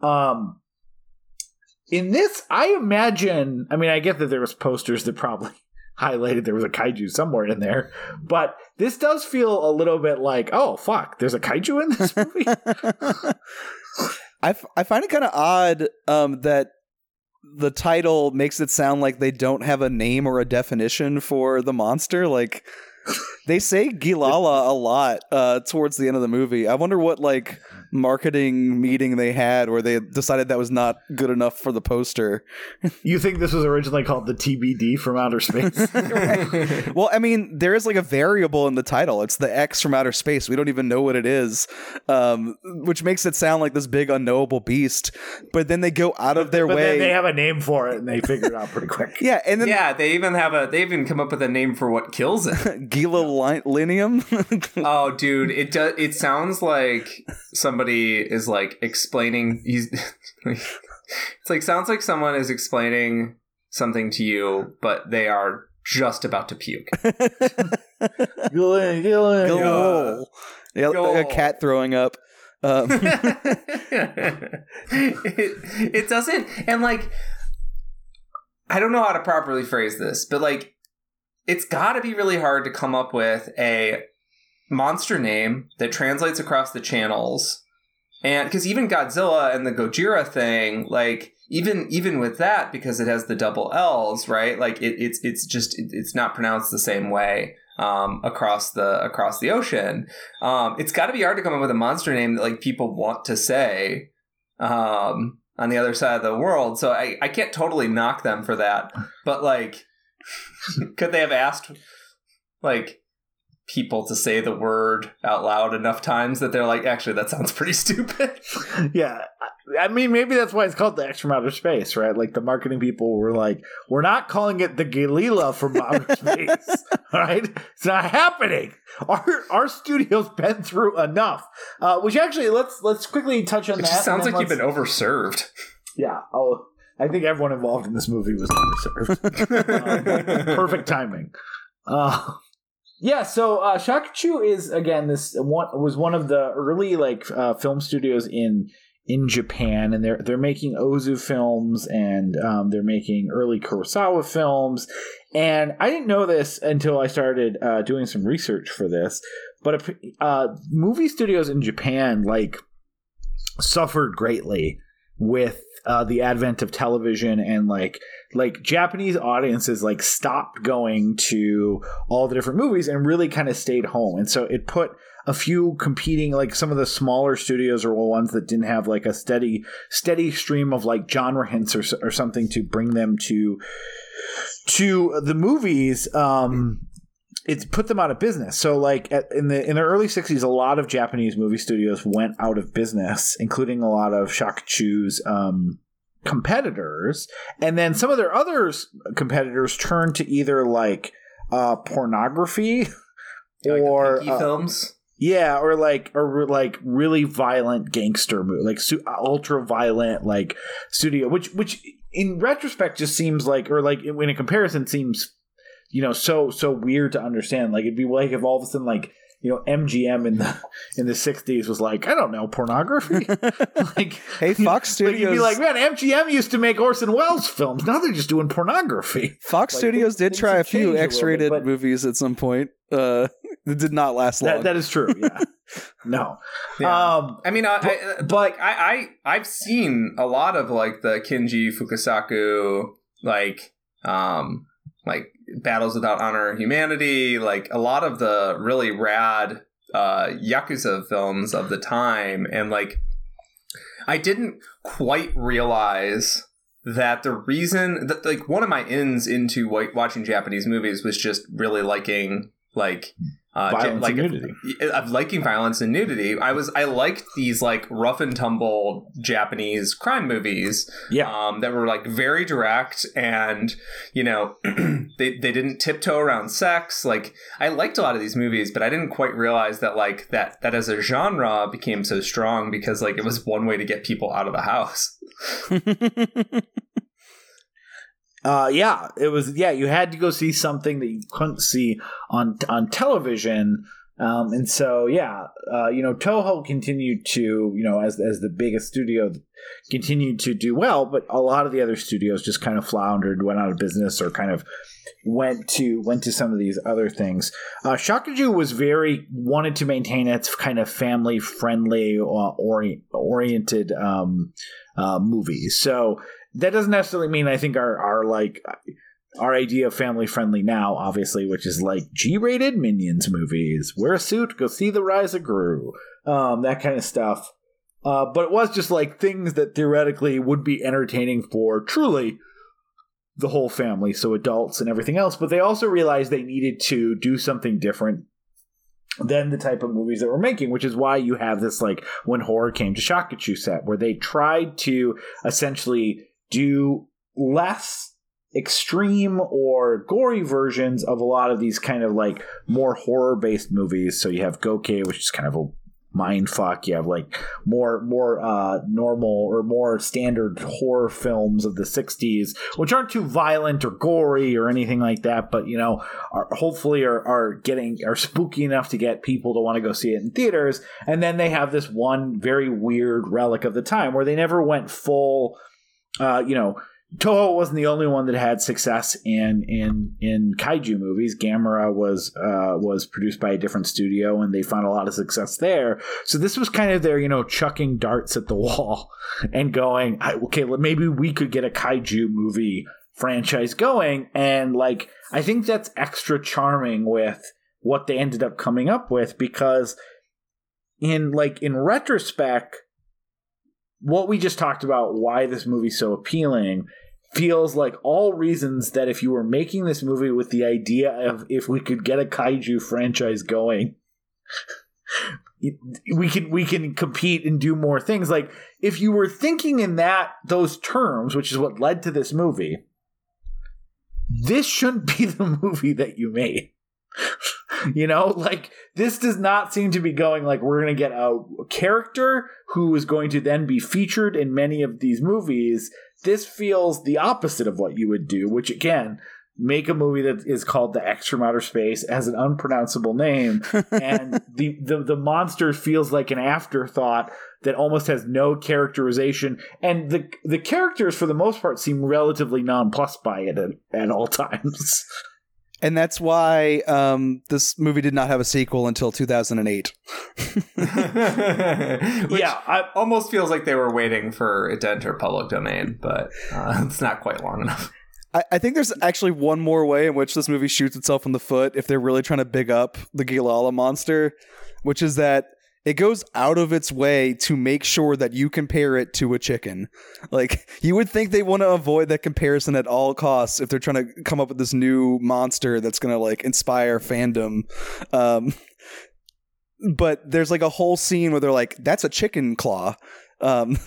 Um, in this, I imagine. I mean, I get that there was posters that probably highlighted there was a kaiju somewhere in there, but this does feel a little bit like, oh fuck, there's a kaiju in this movie. I, f- I find it kind of odd um, that the title makes it sound like they don't have a name or a definition for the monster. Like they say Guilala a lot uh, towards the end of the movie. I wonder what like marketing meeting they had where they decided that was not good enough for the poster. you think this was originally called the TBD from outer space? right. Well, I mean, there is like a variable in the title. It's the X from outer space. We don't even know what it is, um, which makes it sound like this big unknowable beast. But then they go out of their but way. they have a name for it, and they figure it out pretty quick. yeah, and then yeah, they even have a they even come up with a name for what kills it. Guilalanium. oh, dude, it does. It sounds like somebody is like explaining. He's it's like sounds like someone is explaining something to you, but they are just about to puke. Gillen, Gillen. Gilal. Yeah, like a cat throwing up. Um. it, it doesn't, and like, I don't know how to properly phrase this, but like, it's got to be really hard to come up with a monster name that translates across the channels. And because even Godzilla and the Gojira thing, like even even with that, because it has the double L's, right? Like it, it's it's just it, it's not pronounced the same way um, across the across the ocean. Um, it's got to be hard to come up with a monster name that like people want to say um, on the other side of the world. So I I can't totally knock them for that, but like, could they have asked like people to say the word out loud enough times that they're like, actually, that sounds pretty stupid. yeah. I mean, maybe that's why it's called the X from outer space, right? Like the marketing people were like, we're not calling it the Galila from outer space, right? It's not happening. Our our studio's been through enough. Uh, which actually, let's let's quickly touch on it that. Sounds like you've been overserved. Yeah. Oh, I think everyone involved in this movie was overserved. um, perfect timing. Uh, yeah, so uh, Shochiku is again this one was one of the early like uh, film studios in in Japan, and they're they're making Ozu films and um, they're making early Kurosawa films. And I didn't know this until I started uh, doing some research for this. But uh, movie studios in Japan like suffered greatly with uh, the advent of television and like like Japanese audiences like stopped going to all the different movies and really kind of stayed home. And so it put a few competing like some of the smaller studios or ones that didn't have like a steady steady stream of like genre hints or, or something to bring them to to the movies um it's put them out of business. So like at, in the in the early 60s a lot of Japanese movie studios went out of business including a lot of Shochiku's um competitors and then some of their other competitors turned to either like uh pornography like or uh, films yeah or like or like really violent gangster movie like su- ultra violent like studio which which in retrospect just seems like or like in a comparison seems you know so so weird to understand like it'd be like if all of a sudden like you know MGM in the in the '60s was like I don't know pornography. like hey, Fox Studios. You'd be like, man, MGM used to make Orson Welles films. Now they're just doing pornography. Fox like, Studios did try a few X-rated bit, movies at some point. Uh, it did not last long. That, that is true. Yeah. no. Yeah. Um, I mean, I, but, I, but like I, I I've seen a lot of like the Kinji Fukasaku like um, like Battles Without Honor Humanity, like a lot of the really rad uh, Yakuza films of the time. And like, I didn't quite realize that the reason that like one of my ins into watching Japanese movies was just really liking like uh, violence like, and nudity. Of liking violence and nudity. I was I liked these like rough and tumble Japanese crime movies. Yeah. Um, that were like very direct and you know they they didn't tiptoe around sex. Like I liked a lot of these movies, but I didn't quite realize that like that that as a genre became so strong because like it was one way to get people out of the house. Uh, yeah, it was. Yeah, you had to go see something that you couldn't see on on television. Um, and so, yeah, uh, you know, Toho continued to, you know, as as the biggest studio, continued to do well, but a lot of the other studios just kind of floundered, went out of business, or kind of went to went to some of these other things. Uh, Shochiku was very wanted to maintain its kind of family friendly uh, orient, oriented um, uh, movies. So that doesn't necessarily mean I think our our like our idea of family friendly now, obviously, which is like G rated Minions movies, wear a suit, go see the rise of Gru, um, that kind of stuff. Uh, but it was just like things that theoretically would be entertaining for truly the whole family, so adults and everything else. But they also realized they needed to do something different than the type of movies that we're making, which is why you have this like when horror came to Shochiku set, where they tried to essentially do less extreme or gory versions of a lot of these kind of like more horror based movies. So you have Goke, which is kind of a mind fuck. You have like more more uh, normal or more standard horror films of the '60s, which aren't too violent or gory or anything like that, but you know, are, hopefully are, are getting are spooky enough to get people to want to go see it in theaters. And then they have this one very weird relic of the time where they never went full uh, you know, Toho wasn't the only one that had success in in in kaiju movies. Gamera was uh, was produced by a different studio, and they found a lot of success there. So this was kind of their you know chucking darts at the wall and going, okay, maybe we could get a kaiju movie franchise going. And like, I think that's extra charming with what they ended up coming up with because in like in retrospect what we just talked about, why this movie's so appealing, feels like all reasons that if you were making this movie with the idea of if we could get a kaiju franchise going, we can we can compete and do more things. Like if you were thinking in that those terms, which is what led to this movie, this shouldn't be the movie that you made. you know, like this does not seem to be going like we're going to get a character who is going to then be featured in many of these movies. This feels the opposite of what you would do, which again, make a movie that is called The X from Outer Space has an unpronounceable name and the, the the monster feels like an afterthought that almost has no characterization and the the characters for the most part seem relatively nonplussed by it at, at all times and that's why um, this movie did not have a sequel until 2008. yeah, I, almost feels like they were waiting for it to enter public domain, but uh, it's not quite long enough. I, I, think there's actually one more way in which this movie shoots itself in the foot if they're really trying to big up the Guilala monster, which is that it goes out of its way to make sure that you compare it to a chicken. Like you would think they want to avoid that comparison at all costs if they're trying to come up with this new monster that's going to like inspire fandom. Um, but there's like a whole scene where they're like, "That's a chicken claw." Um,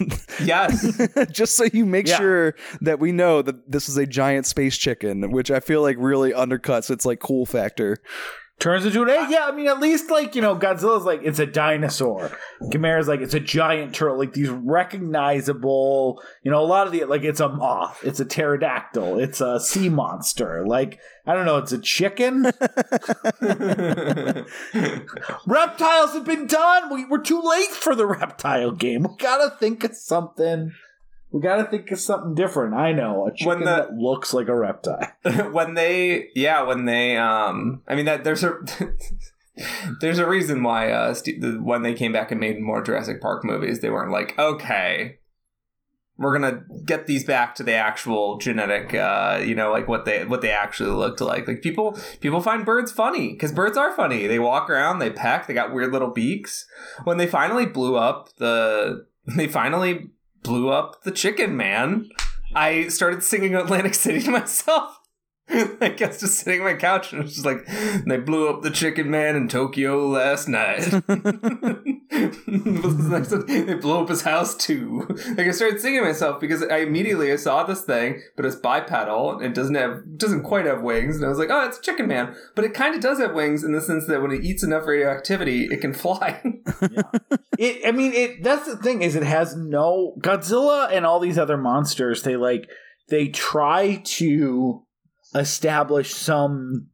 yes, just so you make yeah. sure that we know that this is a giant space chicken, which I feel like really undercuts its like cool factor turns into an egg. Yeah, I mean, at least like you know, Godzilla's like it's a dinosaur. Gamera's like it's a giant turtle. Like these recognizable, you know, a lot of the like it's a moth, it's a pterodactyl, it's a sea monster. Like I don't know, it's a chicken. Reptiles have been done. We, we're too late for the reptile game. We gotta think of something. We got to think of something different. I know a chicken the, that looks like a reptile. when they, yeah, when they, um, I mean that there's a there's a reason why uh, St- when they came back and made more Jurassic Park movies, they weren't like, okay, we're gonna get these back to the actual genetic uh you know like what they what they actually looked like like people people find birds funny because birds are funny they walk around they peck they got weird little beaks when they finally blew up the they finally blew up the chicken man i started singing atlantic city to myself I guess just sitting on my couch and it was just like they blew up the chicken man in Tokyo last night. they blew up his house too. Like I started singing myself because I immediately I saw this thing, but it's bipedal and it doesn't have doesn't quite have wings, and I was like, oh, it's a chicken man, but it kind of does have wings in the sense that when it eats enough radioactivity, it can fly. yeah. It, I mean, it. That's the thing is, it has no Godzilla and all these other monsters. They like they try to establish some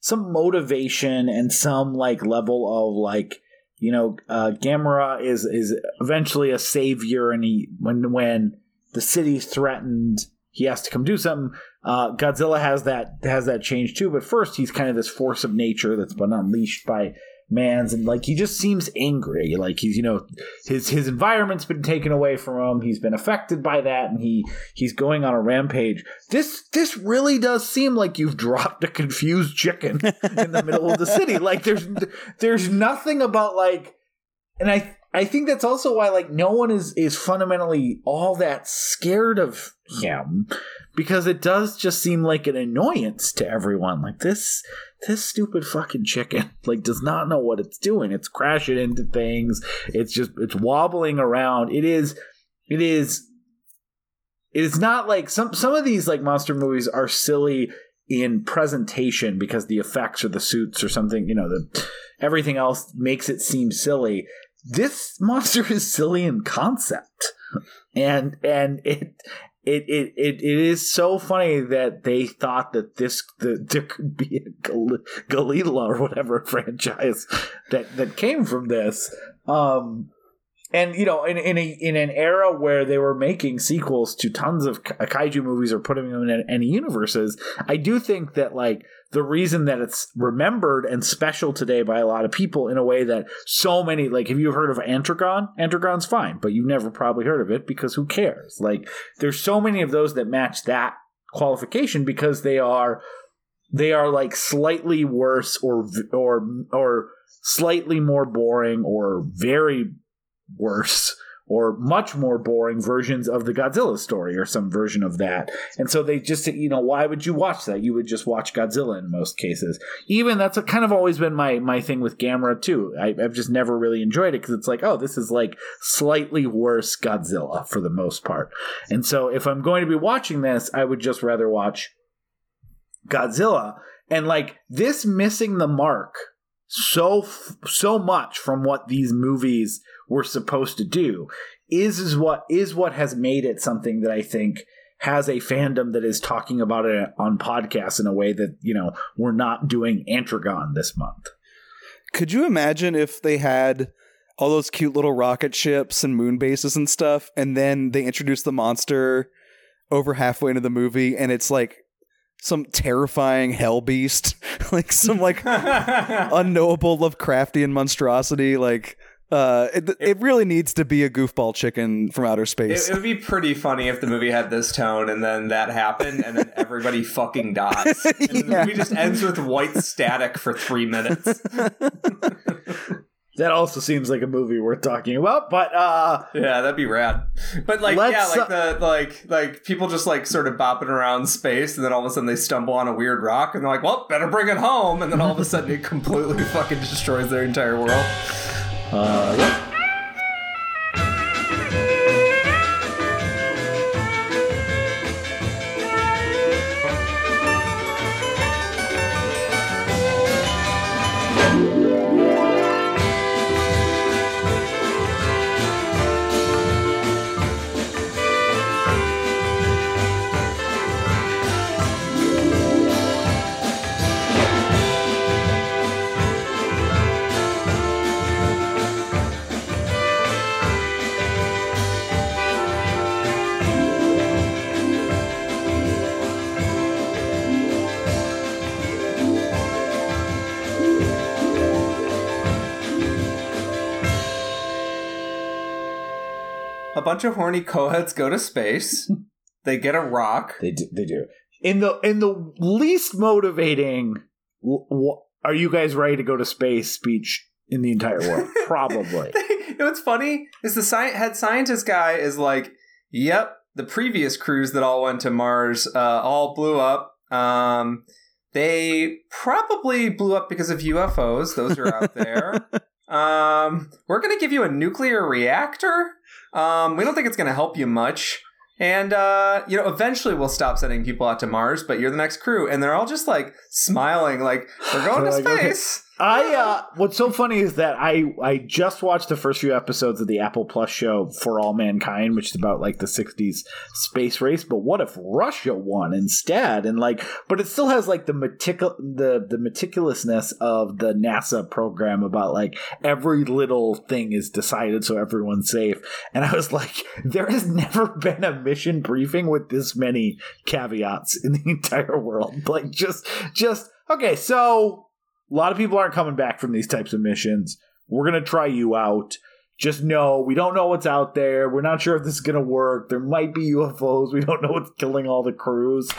some motivation and some like level of like you know uh Gamera is is eventually a savior and he when when the city's threatened he has to come do something. Uh Godzilla has that has that change too but first he's kind of this force of nature that's been unleashed by man's and like he just seems angry. Like he's you know his his environment's been taken away from him. He's been affected by that and he he's going on a rampage. This this really does seem like you've dropped a confused chicken in the middle of the city. Like there's there's nothing about like and i i think that's also why like no one is is fundamentally all that scared of him because it does just seem like an annoyance to everyone. Like this this stupid fucking chicken like does not know what it's doing. It's crashing into things. It's just it's wobbling around. It is it is it is not like some some of these like monster movies are silly in presentation because the effects or the suits or something you know the everything else makes it seem silly. This monster is silly in concept. And and it it, it it it is so funny that they thought that this the, there could be a Gal- Galila or whatever franchise that that came from this. Um, and you know, in in a in an era where they were making sequels to tons of kaiju movies or putting them in any universes, I do think that like the reason that it's remembered and special today by a lot of people in a way that so many like have you heard of Atragon? Atragon's fine, but you've never probably heard of it because who cares? Like there's so many of those that match that qualification because they are they are like slightly worse or or or slightly more boring or very worse or much more boring versions of the Godzilla story or some version of that. And so they just, you know, why would you watch that? You would just watch Godzilla in most cases. Even that's kind of always been my my thing with Gamera too. I, have just never really enjoyed it because it's like, oh, this is like slightly worse Godzilla for the most part. And so if I'm going to be watching this, I would just rather watch Godzilla. And like this missing the mark so so much from what these movies were supposed to do is is what is what has made it something that I think has a fandom that is talking about it on podcasts in a way that you know we're not doing Atragon this month. Could you imagine if they had all those cute little rocket ships and moon bases and stuff, and then they introduced the monster over halfway into the movie, and it's like some terrifying hell beast, like some like unknowable Lovecraftian monstrosity, like uh, it, it really needs to be a goofball chicken from outer space. It, it, would be pretty funny if the movie had this tone and then that happened and then everybody fucking dies. And yeah. the movie just ends with white static for three minutes. that also seems like a movie worth talking about, but uh Yeah, that'd be rad. But like yeah, like the like like people just like sort of bopping around space and then all of a sudden they stumble on a weird rock and they're like, Well, better bring it home and then all of a sudden it completely fucking destroys their entire world. Uh, yep. Bunch of horny co-heads go to space. they get a rock. They do, they do. In the in the least motivating, are you guys ready to go to space? Speech in the entire world, probably. you know what's funny is the sci- head scientist guy is like, "Yep, the previous crews that all went to Mars uh, all blew up. Um, they probably blew up because of UFOs. Those are out there. um, we're going to give you a nuclear reactor. Um, we don't think it's going to help you much. And uh, you know, eventually we'll stop sending people out to Mars, but you're the next crew, and they're all just like smiling, like we're going to like, space. I uh what's so funny is that I I just watched the first few episodes of the Apple Plus show For All Mankind, which is about like the 60s space race, but what if Russia won instead? And like but it still has like the meticul the the meticulousness of the NASA program about like every little thing is decided so everyone's safe. And I was like there has never been a mission briefing with this many caveats in the entire world. Like just just okay, so a lot of people aren't coming back from these types of missions. We're going to try you out. Just know we don't know what's out there. We're not sure if this is going to work. There might be UFOs. We don't know what's killing all the crews.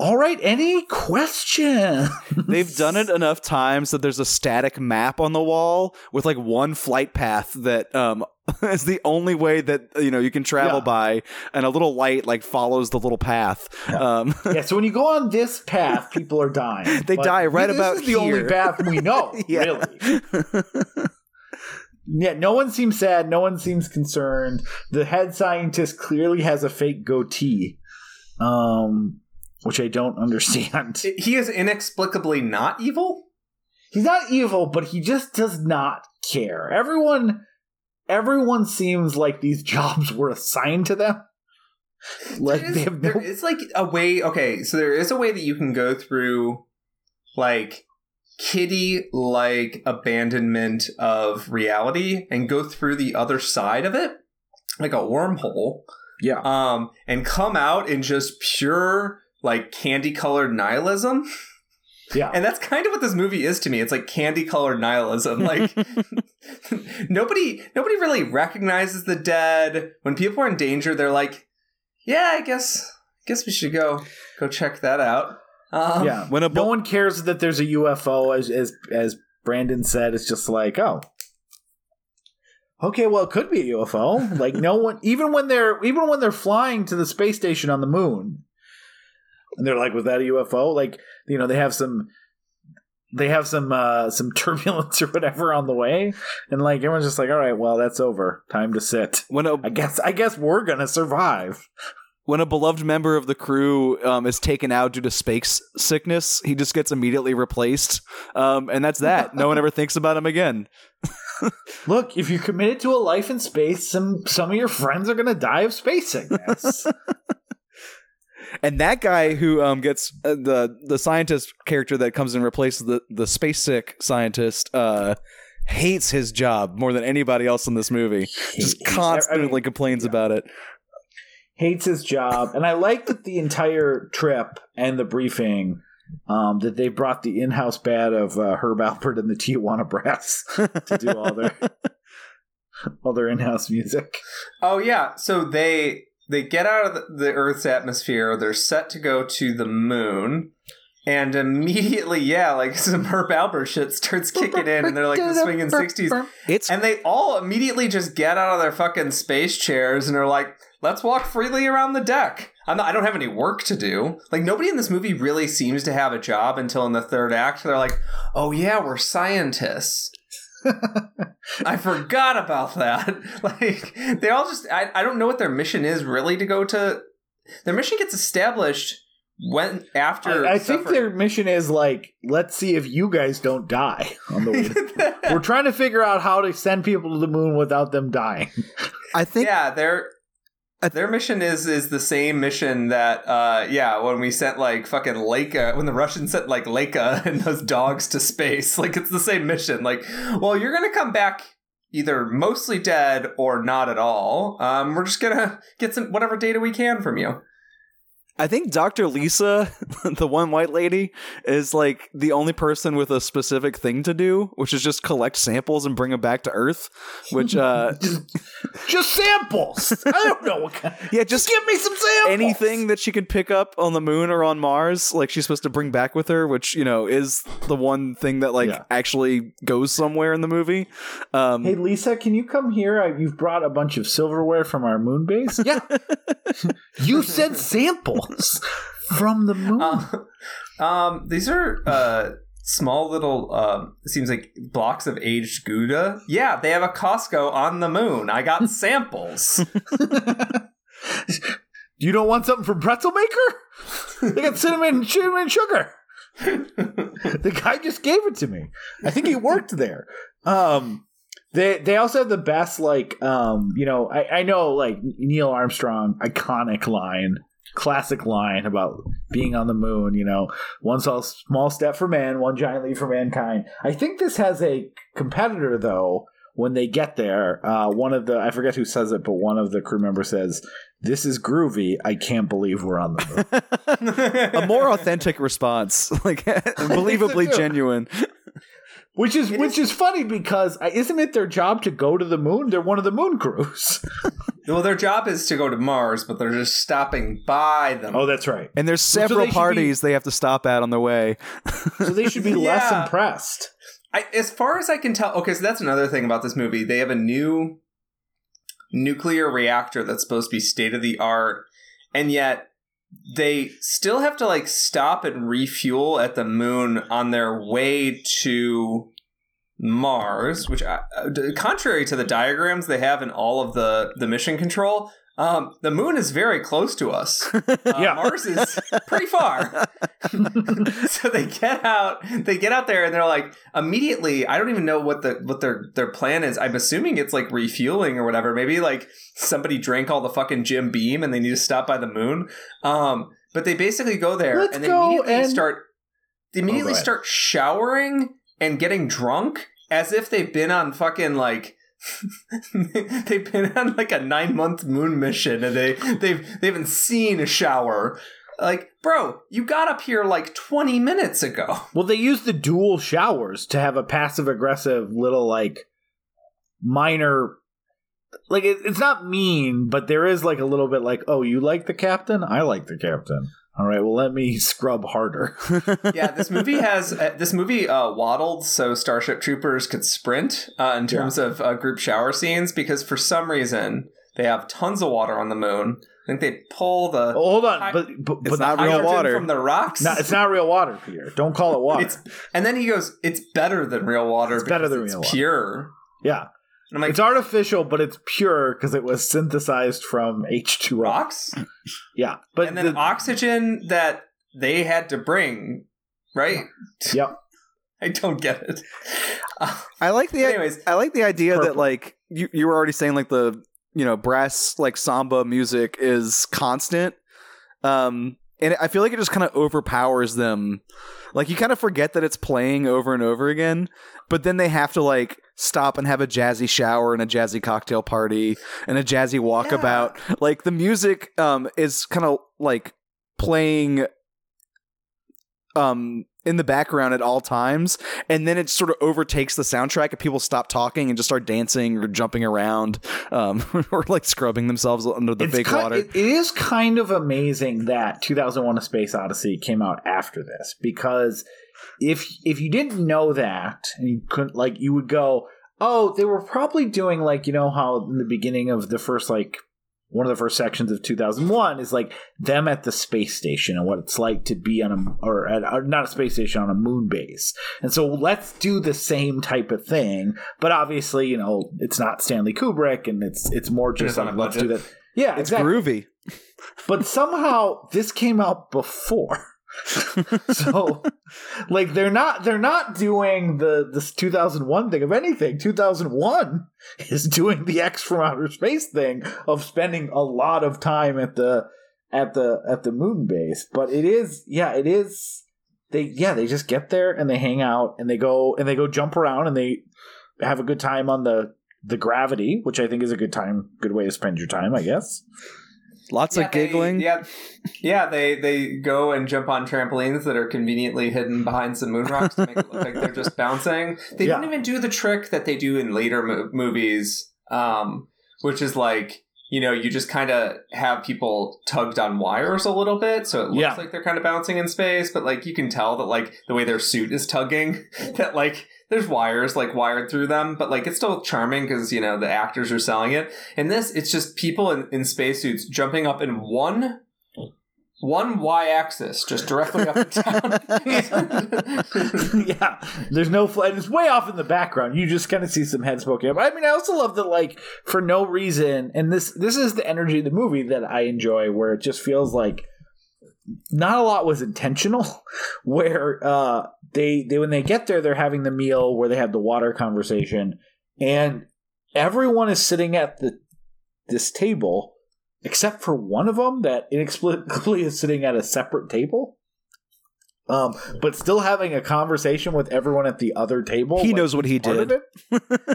All right, any questions? They've done it enough times that there's a static map on the wall with like one flight path that um is the only way that you know you can travel yeah. by, and a little light like follows the little path. Yeah. Um, yeah so when you go on this path, people are dying. they die right this about is the only path we know. really. Yeah, no one seems sad. No one seems concerned. The head scientist clearly has a fake goatee. Um, which I don't understand. He is inexplicably not evil. He's not evil, but he just does not care. Everyone, everyone seems like these jobs were assigned to them. Like there is, they have no... there is like a way. Okay, so there is a way that you can go through, like kitty like abandonment of reality and go through the other side of it like a wormhole yeah um and come out in just pure like candy colored nihilism. Yeah. And that's kind of what this movie is to me. It's like candy colored nihilism. Like nobody nobody really recognizes the dead. When people are in danger, they're like, Yeah, I guess I guess we should go go check that out. Um, yeah. When a bo- no one cares that there's a UFO as as as Brandon said, it's just like, oh, okay, well, it could be a UFO. Like no one, even when they're even when they're flying to the space station on the moon, and they're like, "Was that a UFO?" Like, you know, they have some they have some uh some turbulence or whatever on the way. And like everyone's just like all right well that's over. Time to sit. When a, i guess i guess we're gonna survive. When a beloved member of the crew um, is taken out due to space sickness he just gets immediately replaced. Um, and that's that. No one ever thinks about him again. Look if you're committed to a life in space some some of your friends are gonna die of space sickness and that guy who um, gets uh, the the scientist character that comes and replaces the the space sick scientist uh, hates his job more than anybody else in this movie. Just constantly I mean, complains yeah. about it. Hates his job, and I like that the entire trip and the briefing um, that they brought the in-house band of uh, Herb Alpert and the Tijuana Brass to do all their all their in-house music. Oh yeah, so they they get out of the Earth's atmosphere. They're set to go to the moon. And immediately, yeah, like some Herb Alpert shit starts kicking in, and they're like the swinging sixties. It's and they all immediately just get out of their fucking space chairs and are like, "Let's walk freely around the deck." I'm not, I don't have any work to do. Like nobody in this movie really seems to have a job until in the third act. They're like, "Oh yeah, we're scientists." I forgot about that. Like they all just I, I don't know what their mission is really to go to their mission gets established when after I, I think their mission is like let's see if you guys don't die on the way. We're trying to figure out how to send people to the moon without them dying. I think Yeah, they're their mission is is the same mission that uh yeah when we sent like fucking Laika when the Russians sent like Laika and those dogs to space like it's the same mission. Like well you're gonna come back either mostly dead or not at all. Um we're just gonna get some whatever data we can from you I think Dr. Lisa, the one white lady, is like the only person with a specific thing to do, which is just collect samples and bring them back to Earth. Which, uh, just, just samples. I don't know what kind. yeah, just give me some samples. Anything that she could pick up on the moon or on Mars, like she's supposed to bring back with her, which you know is the one thing that like yeah. actually goes somewhere in the movie. Um, hey, Lisa, can you come here? I, you've brought a bunch of silverware from our moon base. Yeah, you said sample from the moon. Uh, um, these are uh, small little. Uh, seems like blocks of aged Gouda. Yeah, they have a Costco on the moon. I got samples. you don't want something from Pretzel Maker? They got cinnamon, cinnamon sugar. the guy just gave it to me. I think he worked there. Um, they they also have the best like um you know I I know like Neil Armstrong iconic line classic line about being on the moon, you know, one small step for man, one giant leap for mankind. I think this has a competitor though. When they get there, uh, one of the I forget who says it, but one of the crew members says, "This is groovy. I can't believe we're on the moon." a more authentic response, like believably genuine. Which is it which is, is funny because uh, isn't it their job to go to the moon? They're one of the moon crews. well, their job is to go to Mars, but they're just stopping by them. Oh, that's right. And there's several so parties be, they have to stop at on the way. so they should be yeah. less impressed. I, as far as I can tell, okay, so that's another thing about this movie. They have a new nuclear reactor that's supposed to be state of the art, and yet they still have to like stop and refuel at the moon on their way to Mars, which, uh, contrary to the diagrams they have in all of the the mission control, um, the moon is very close to us. Uh, yeah. Mars is pretty far. so they get out, they get out there, and they're like immediately. I don't even know what the what their their plan is. I'm assuming it's like refueling or whatever. Maybe like somebody drank all the fucking Jim Beam and they need to stop by the moon. Um, but they basically go there Let's and they immediately and... start. They immediately oh, start showering and getting drunk as if they've been on fucking like they've been on like a nine month moon mission and they they've they haven't seen a shower. Like, bro, you got up here like 20 minutes ago. Well, they use the dual showers to have a passive aggressive little like minor like it, it's not mean, but there is like a little bit like, oh, you like the captain? I like the captain. All right, well, let me scrub harder. yeah, this movie has uh, this movie uh, waddled so Starship Troopers could sprint uh, in terms yeah. of uh, group shower scenes because for some reason they have tons of water on the moon. I think they pull the. Oh, hold on, but but, it's not real water from the rocks. No, it's not real water, Peter. Don't call it water. It's, and then he goes, "It's better than real water. It's better than real water. Pure. Yeah, I'm like, it's artificial, but it's pure because it was synthesized from H2O. Rocks? yeah. But and then the, oxygen that they had to bring, right? Yep. I don't get it. I like the anyways. I like the idea purple. that like you you were already saying like the you know brass like samba music is constant. Um and I feel like it just kind of overpowers them. Like you kind of forget that it's playing over and over again, but then they have to like stop and have a jazzy shower and a jazzy cocktail party and a jazzy walkabout. Yeah. Like the music um is kind of like playing um in the background at all times and then it sort of overtakes the soundtrack and people stop talking and just start dancing or jumping around um, or like scrubbing themselves under the it's fake water it is kind of amazing that 2001 a space odyssey came out after this because if if you didn't know that and you couldn't like you would go oh they were probably doing like you know how in the beginning of the first like one of the first sections of 2001 is like them at the space station and what it's like to be on a or, at, or not a space station on a moon base. And so let's do the same type of thing but obviously you know it's not stanley kubrick and it's it's more just like let's do that. Yeah it's exactly. groovy. But somehow this came out before so like they're not they're not doing the this 2001 thing. Of anything 2001 is doing the x from outer space thing of spending a lot of time at the at the at the moon base. But it is yeah it is they yeah they just get there and they hang out and they go and they go jump around and they have a good time on the the gravity which i think is a good time good way to spend your time i guess Lots yeah, of giggling. They, yeah, yeah. They they go and jump on trampolines that are conveniently hidden behind some moon rocks to make it look like they're just bouncing. They yeah. don't even do the trick that they do in later mo- movies, um, which is like you know you just kind of have people tugged on wires a little bit, so it looks yeah. like they're kind of bouncing in space. But like you can tell that like the way their suit is tugging, that like there's wires like wired through them, but like it's still charming because you know the actors are selling it. In this, it's just people in, in spacesuits jumping up in one one y-axis just directly up and down. yeah, there's no fl- and it's way off in the background. You just kind of see some heads poking up. I mean, I also love that like for no reason, and this this is the energy of the movie that I enjoy, where it just feels like not a lot was intentional. Where uh, they they when they get there, they're having the meal where they have the water conversation, and everyone is sitting at the this table except for one of them that inexplicably is sitting at a separate table. Um, but still having a conversation with everyone at the other table. He like, knows what he did.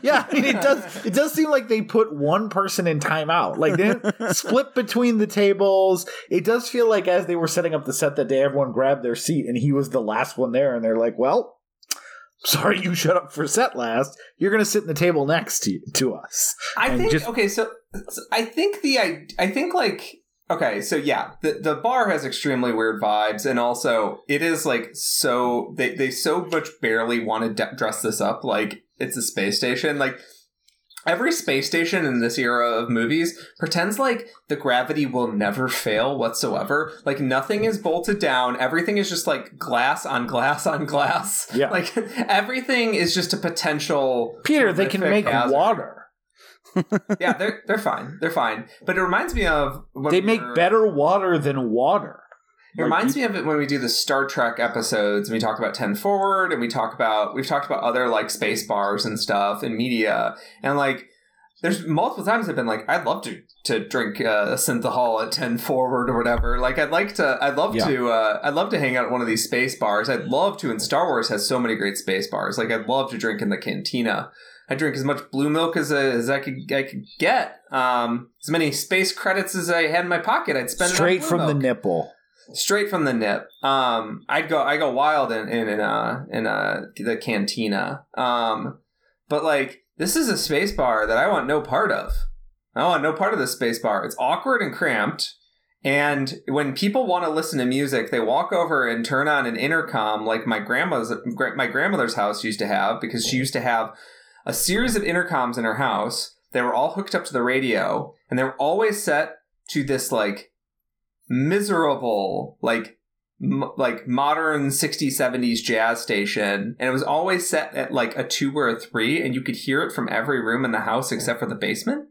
yeah, I mean, it does. It does seem like they put one person in timeout. Like they split between the tables. It does feel like as they were setting up the set that day, everyone grabbed their seat, and he was the last one there, and they're like, "Well, sorry you shut up for set last. You're going to sit in the table next to to us." I think. Just, okay, so, so I think the I I think like Okay, so yeah, the the bar has extremely weird vibes, and also it is like so they they so much barely want to de- dress this up like it's a space station. Like every space station in this era of movies pretends like the gravity will never fail whatsoever. Like nothing is bolted down. Everything is just like glass on glass on glass. Yeah, like everything is just a potential. Peter, they can make hazard. water yeah, they're they're fine. They're fine. But it reminds me of they make better water than water. It like reminds me of it when we do the Star Trek episodes and we talk about 10 Forward and we talk about we've talked about other like space bars and stuff and media and like there's multiple times I've been like I'd love to to drink uh, a synthahol at 10 Forward or whatever. Like I'd like to I'd love yeah. to uh, I'd love to hang out at one of these space bars. I'd love to and Star Wars has so many great space bars. Like I'd love to drink in the cantina. I drink as much blue milk as, I, as I could I could get. Um, as many space credits as I had in my pocket, I'd spend it straight from milk. the nipple. Straight from the nip. Um, I'd go I go wild in in in, uh, in uh, the cantina. Um, but like this is a space bar that I want no part of. I want no part of this space bar. It's awkward and cramped. And when people want to listen to music, they walk over and turn on an intercom like my grandma's my grandmother's house used to have because she used to have a series of intercoms in her house. They were all hooked up to the radio, and they were always set to this like miserable, like m- like modern 60s 70s jazz station and it was always set at like a 2 or a 3 and you could hear it from every room in the house except for the basement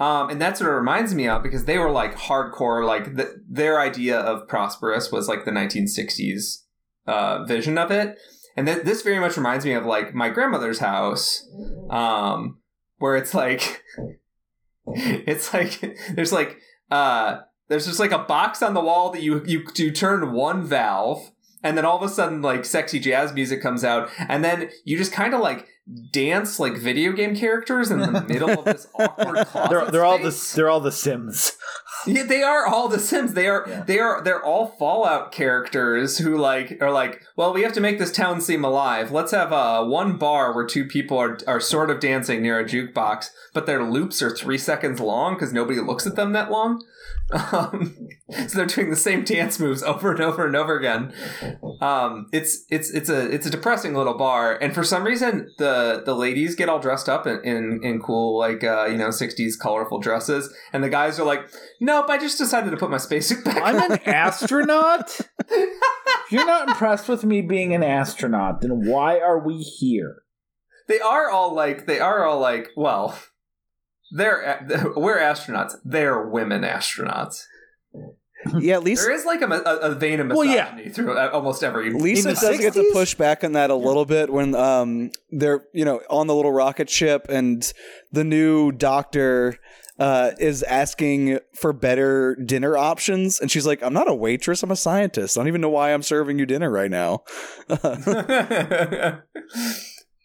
um, and that's what it reminds me of because they were like hardcore like the, their idea of prosperous was like the 1960s uh, vision of it and th- this very much reminds me of like my grandmother's house, um, where it's like, it's like there's like uh, there's just like a box on the wall that you you you turn one valve, and then all of a sudden like sexy jazz music comes out, and then you just kind of like dance like video game characters in the middle of this awkward closet they're, they're all the they're all the Sims. Yeah, they are all the Sims. They are yeah. they are they're all Fallout characters who like are like, well, we have to make this town seem alive. Let's have uh, one bar where two people are are sort of dancing near a jukebox, but their loops are three seconds long because nobody looks at them that long. Um, so they're doing the same dance moves over and over and over again. Um, it's it's it's a it's a depressing little bar, and for some reason the the ladies get all dressed up in in, in cool like uh, you know '60s colorful dresses, and the guys are like, "Nope, I just decided to put my spacesuit back." I'm on. an astronaut. if you're not impressed with me being an astronaut, then why are we here? They are all like they are all like well they're we're astronauts. They're women astronauts. Yeah, at least there is like a, a, a vein of misogyny well, yeah. through almost every. Lisa does 60s? get to push back on that a little bit when um they're you know on the little rocket ship and the new doctor uh, is asking for better dinner options, and she's like, "I'm not a waitress. I'm a scientist. I don't even know why I'm serving you dinner right now."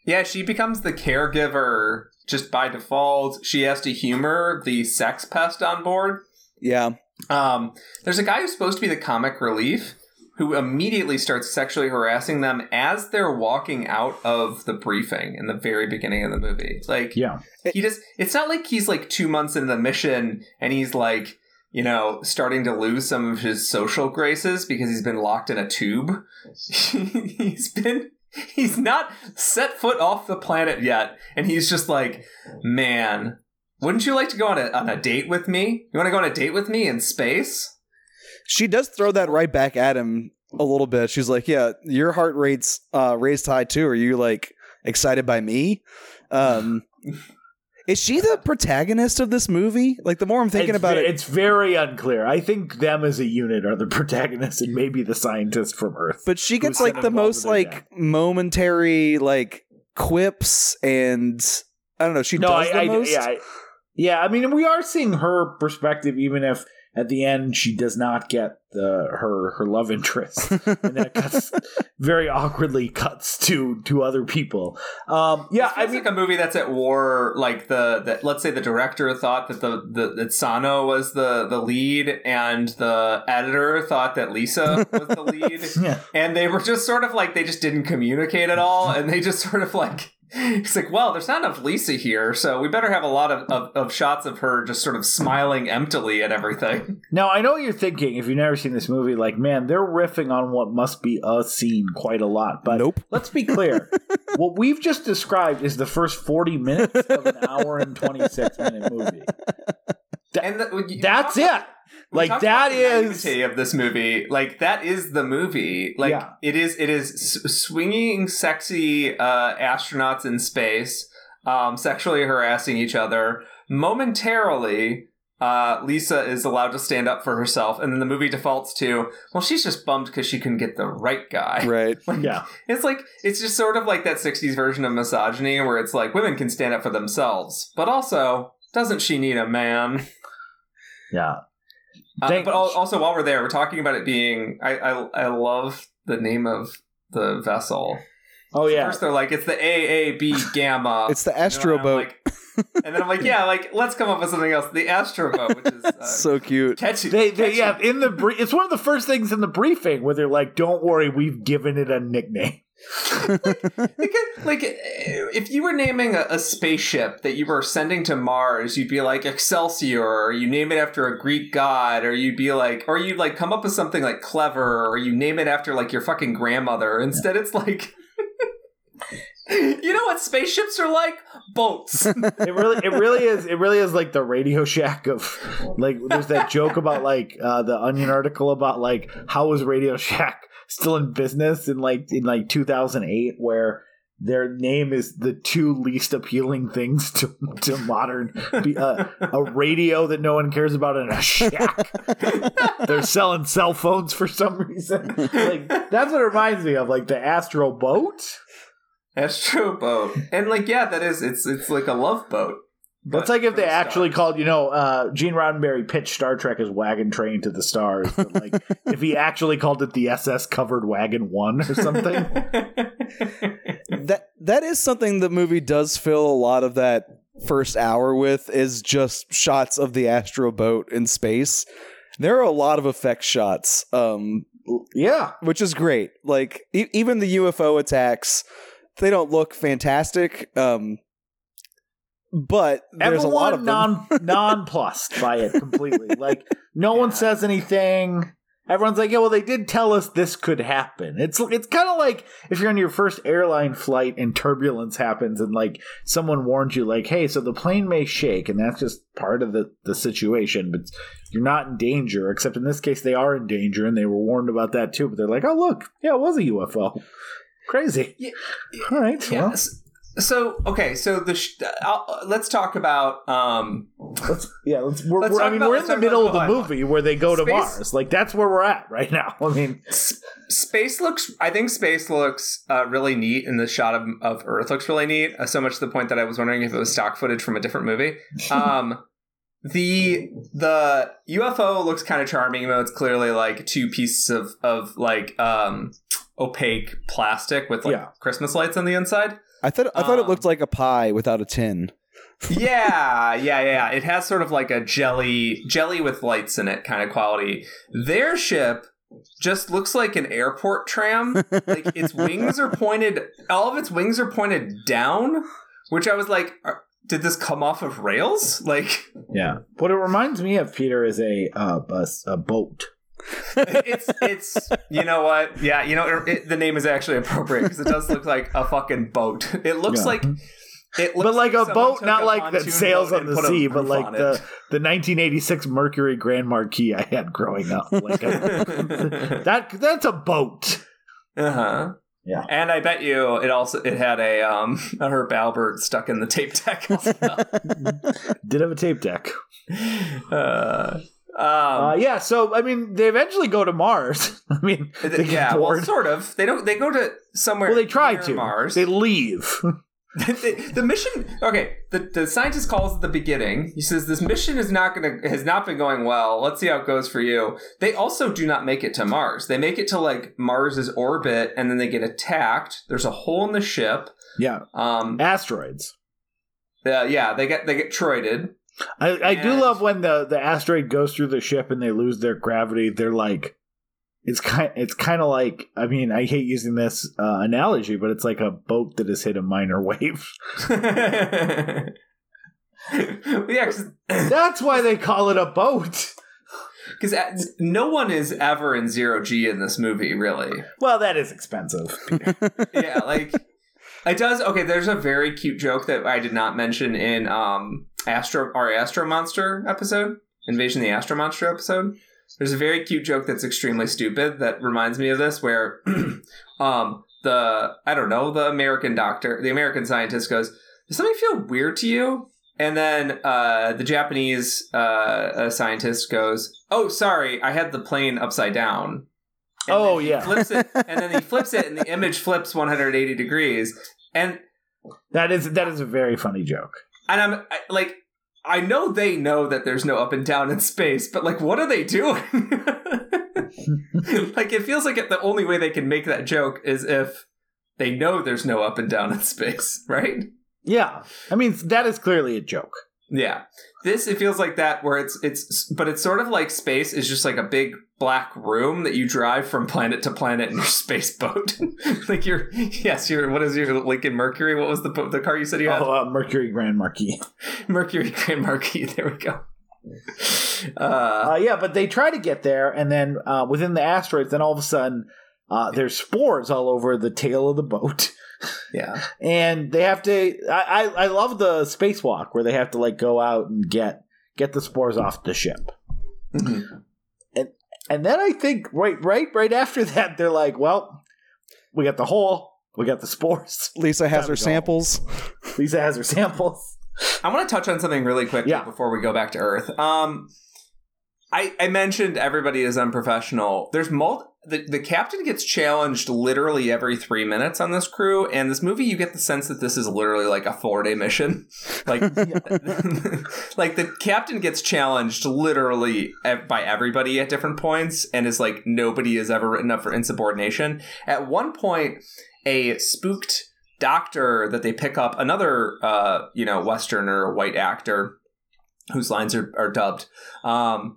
yeah, she becomes the caregiver just by default, she has to humor the sex pest on board. Yeah. Um, there's a guy who's supposed to be the comic relief who immediately starts sexually harassing them as they're walking out of the briefing in the very beginning of the movie. Like, Yeah. he just, it's not like he's like two months into the mission and he's like, you know, starting to lose some of his social graces because he's been locked in a tube. he's been, he's not set foot off the planet yet. And he's just like, man, wouldn't you like to go on a, on a date with me? You want to go on a date with me in space? She does throw that right back at him a little bit. She's like, "Yeah, your heart rate's uh, raised high too. Are you like excited by me?" Um, is she the protagonist of this movie? Like, the more I'm thinking it's about it, it's very unclear. I think them as a unit are the protagonists, and maybe the scientist from Earth. but she gets like the most like death. momentary like quips, and I don't know. She no, does I, the I most. yeah, I, yeah. I mean, we are seeing her perspective, even if at the end she does not get the her her love interest, and then it cuts very awkwardly cuts to to other people. Um, yeah, I I mean, like a movie that's at war. Like the that let's say the director thought that the, the that Sano was the the lead, and the editor thought that Lisa was the lead, yeah. and they were just sort of like they just didn't communicate at all, and they just sort of like. It's like, well, there's not enough Lisa here, so we better have a lot of, of, of shots of her just sort of smiling emptily at everything. Now I know what you're thinking if you've never seen this movie. Like, man, they're riffing on what must be a scene quite a lot. But Nope. let's be clear: what we've just described is the first 40 minutes of an hour and 26 minute movie. And the, you That's it. We Like that is the of this movie. Like that is the movie. Like Yeah. it is. It is swinging, sexy uh, astronauts in space, um, sexually harassing each other. Momentarily, uh, Lisa is allowed to stand up for herself, and then the movie defaults to, well, she's just bummed because she couldn't get the right guy. Right. Like, yeah. It's like it's just sort of like that '60s version of misogyny, where it's like women can stand up for themselves, but also doesn't she need a man? Yeah. Uh, but also, while we're there, we're talking about it being. I I, I love the name of the vessel. Oh yeah. First, they're like it's the AAB Gamma. It's the You know, and Astro boat. like- and then I'm like, yeah, like let's come up with something else. The Astro boat, which is uh, so cute. catchy. They, they catchy. yeah in the brie- it's one of the first things in the briefing where they're like, "Don't worry, we've given it a nickname." Because, like, if you were naming a, a spaceship that you were sending to Mars, you'd be like Excelsior, or you name it after a Greek god, or you'd be like, or you'd like come up with something like clever, or you name it after like your fucking grandmother. Instead, it's like. You know what spaceships are like? Boats. It really, it really is. It really is like the Radio Shack of like. There's that joke about like uh, the Onion article about like how was Radio Shack still in business in like in like 2008, where their name is the two least appealing things to to modern be, uh, a radio that no one cares about and a shack. They're selling cell phones for some reason. Like that's what it reminds me of, like the Astro boat. Astro boat. And like, yeah, that is it's it's like a love boat. That's but like if they the actually stars. called, you know, uh, Gene Roddenberry pitched Star Trek as Wagon Train to the Stars. But like, if he actually called it the SS Covered Wagon One or something. that that is something the movie does fill a lot of that first hour with is just shots of the astro boat in space there are a lot of effect shots um yeah. which is great like e- even the ufo attacks they don't look fantastic um but there's a lot of Everyone non nonplussed by it completely. like, no one says anything. Everyone's like, yeah, well, they did tell us this could happen. It's it's kind of like if you're on your first airline flight and turbulence happens, and like someone warns you, like, hey, so the plane may shake, and that's just part of the the situation, but you're not in danger. Except in this case, they are in danger, and they were warned about that too. But they're like, oh, look, yeah, it was a UFO. Crazy. Yeah, All right. Well, Yes. So okay, so the sh- I'll, let's talk about um let's yeah. Let's. We're, Let's we're- I mean, about- we're in the middle of the movie where they go to Mars. Like that's where we're at right now. I mean, s- space looks. I think space looks uh, really neat, and the shot of, of Earth looks really neat. Uh, so much to the point that I was wondering if it was stock footage from a different movie. Um, the the UFO looks kind of charming, even though it's clearly like two pieces of of like um opaque plastic with like Yeah. Christmas lights on the inside. I thought i thought it Um, looked like a pie without a tin yeah, yeah, yeah. It has sort of like a jelly, jelly with lights in it kind of quality. Their ship just looks like an airport tram. like its wings are pointed, all of its wings are pointed down, which I was like, did this come off of rails? Like, yeah. What it reminds me of, Peter, is a uh, a, a boat. It's it's you know what? Yeah you know it, the name is actually appropriate because it does look like a fucking boat. It looks yeah. like it but like, like a boat not a like that sails on the sea but like the the 1986 mercury grand marquis i had growing up. Like a, that that's a boat. Uh-huh. Yeah, and I bet you it also it had a um a Herb Alpert stuck in the tape deck. Did have a tape deck. Uh, um, uh, yeah, so I mean, they eventually go to Mars. I mean, yeah, well, sort of. They don't. They go to somewhere. Well, they try to Mars. They leave. the, the, mission. Okay, the the scientist calls at the beginning. He says this mission is not going to has not been going well. Let's see how it goes for you. They also do not make it to Mars. They make it to like Mars's orbit, and then they get attacked. There's a hole in the ship. Yeah. Um. Asteroids. Uh, yeah, they get they get troided. I, I do love when the, the asteroid goes through the ship and they lose their gravity. They're like, it's kind it's kind of like I mean I hate using this uh, analogy, but it's like a boat that has hit a minor wave. yeah, that's why they call it a boat. Because uh, no one is ever in zero g in this movie, really. Well, that is expensive. yeah, like it does. Okay, there's a very cute joke that I did not mention in um Astro our Astro Monster episode, Invasion of the Astro Monster episode. There's a very cute joke that's extremely stupid that reminds me of this, where um the I don't know the American doctor, the American scientist goes, "Does something feel weird to you?" And then uh, the Japanese uh, scientist goes, "Oh, sorry, I had the plane upside down." And oh yeah. Flips it, and then he flips it, and the image flips 180 degrees. And that is that is a very funny joke. And I'm I, like, I know they know that there's no up and down in space, but like, what are they doing? like, it feels like the only way they can make that joke is if they know there's no up and down in space, right? Yeah, I mean that is clearly a joke. Yeah. This it feels like that where it's it's but it's sort of like space is just like a big black room that you drive from planet to planet in your space boat. like you're yes, you're what is your Lincoln Mercury? What was the the car you said you had? Oh, uh, Mercury Grand Marquis. Mercury Grand Marquis. There we go. Uh, uh, yeah, but they try to get there, and then uh, within the asteroids, then all of a sudden, uh, there's spores all over the tail of the boat. Yeah. and they have to I, I, I love the spacewalk where they have to like go out and get get the spores off the ship. Mm-hmm. And and then I think right right right after that they're like, well, we got the hole, we got the spores. Lisa has her samples. Lisa has her samples. I want to touch on something really quick yeah. before we go back to Earth. Um I, I mentioned everybody is unprofessional. There's multi the, the captain gets challenged literally every three minutes on this crew and this movie you get the sense that this is literally like a four day mission. Like like the captain gets challenged literally by everybody at different points and is like nobody is ever written up for insubordination. At one point a spooked doctor that they pick up another uh you know westerner white actor whose lines are, are dubbed um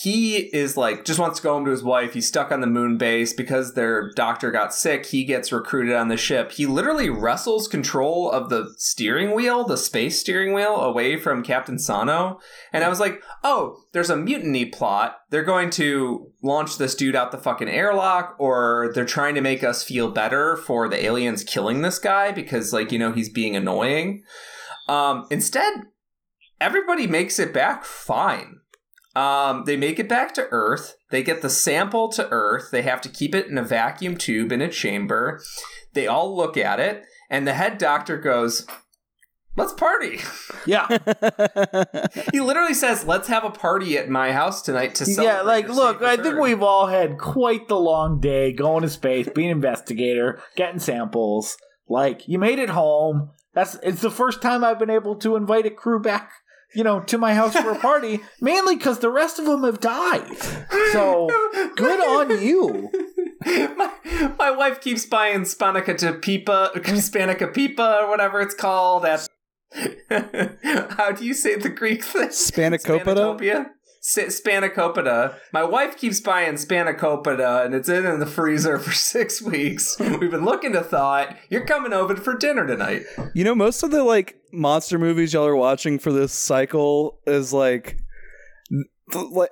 he is like just wants to go home to his wife. He's stuck on the moon base because their doctor got sick. He gets recruited on the ship. He literally wrestles control of the steering wheel, the space steering wheel, away from Captain Sano. And I was like, oh, there's a mutiny plot. They're going to launch this dude out the fucking airlock, or they're trying to make us feel better for the aliens killing this guy because, like, you know, he's being annoying. Um, instead, everybody makes it back fine um, they make it back to Earth. They get the sample to Earth. They have to keep it in a vacuum tube in a chamber. They all look at it, and the head doctor goes, Let's party. Yeah. he literally says, "Let's have a party at my house tonight to celebrate." Yeah, like, look, I think we've all had quite the long day going to space, being an investigator, getting samples. Like, you made it home. That's it's the first time I've been able to invite a crew back you know, to my house for a party, mainly because the rest of them have died. So good on you. My, my wife keeps buying Spanica to Pipa, Spanica Pipa, or whatever it's called at How do you say the Greek thing? Spanakopita? Spanakopita. My wife keeps buying Spanakopita and it's in the freezer for six weeks. We've been looking to thaw it. You're coming over for dinner tonight. You know, most of the like monster movies y'all are watching for this cycle is like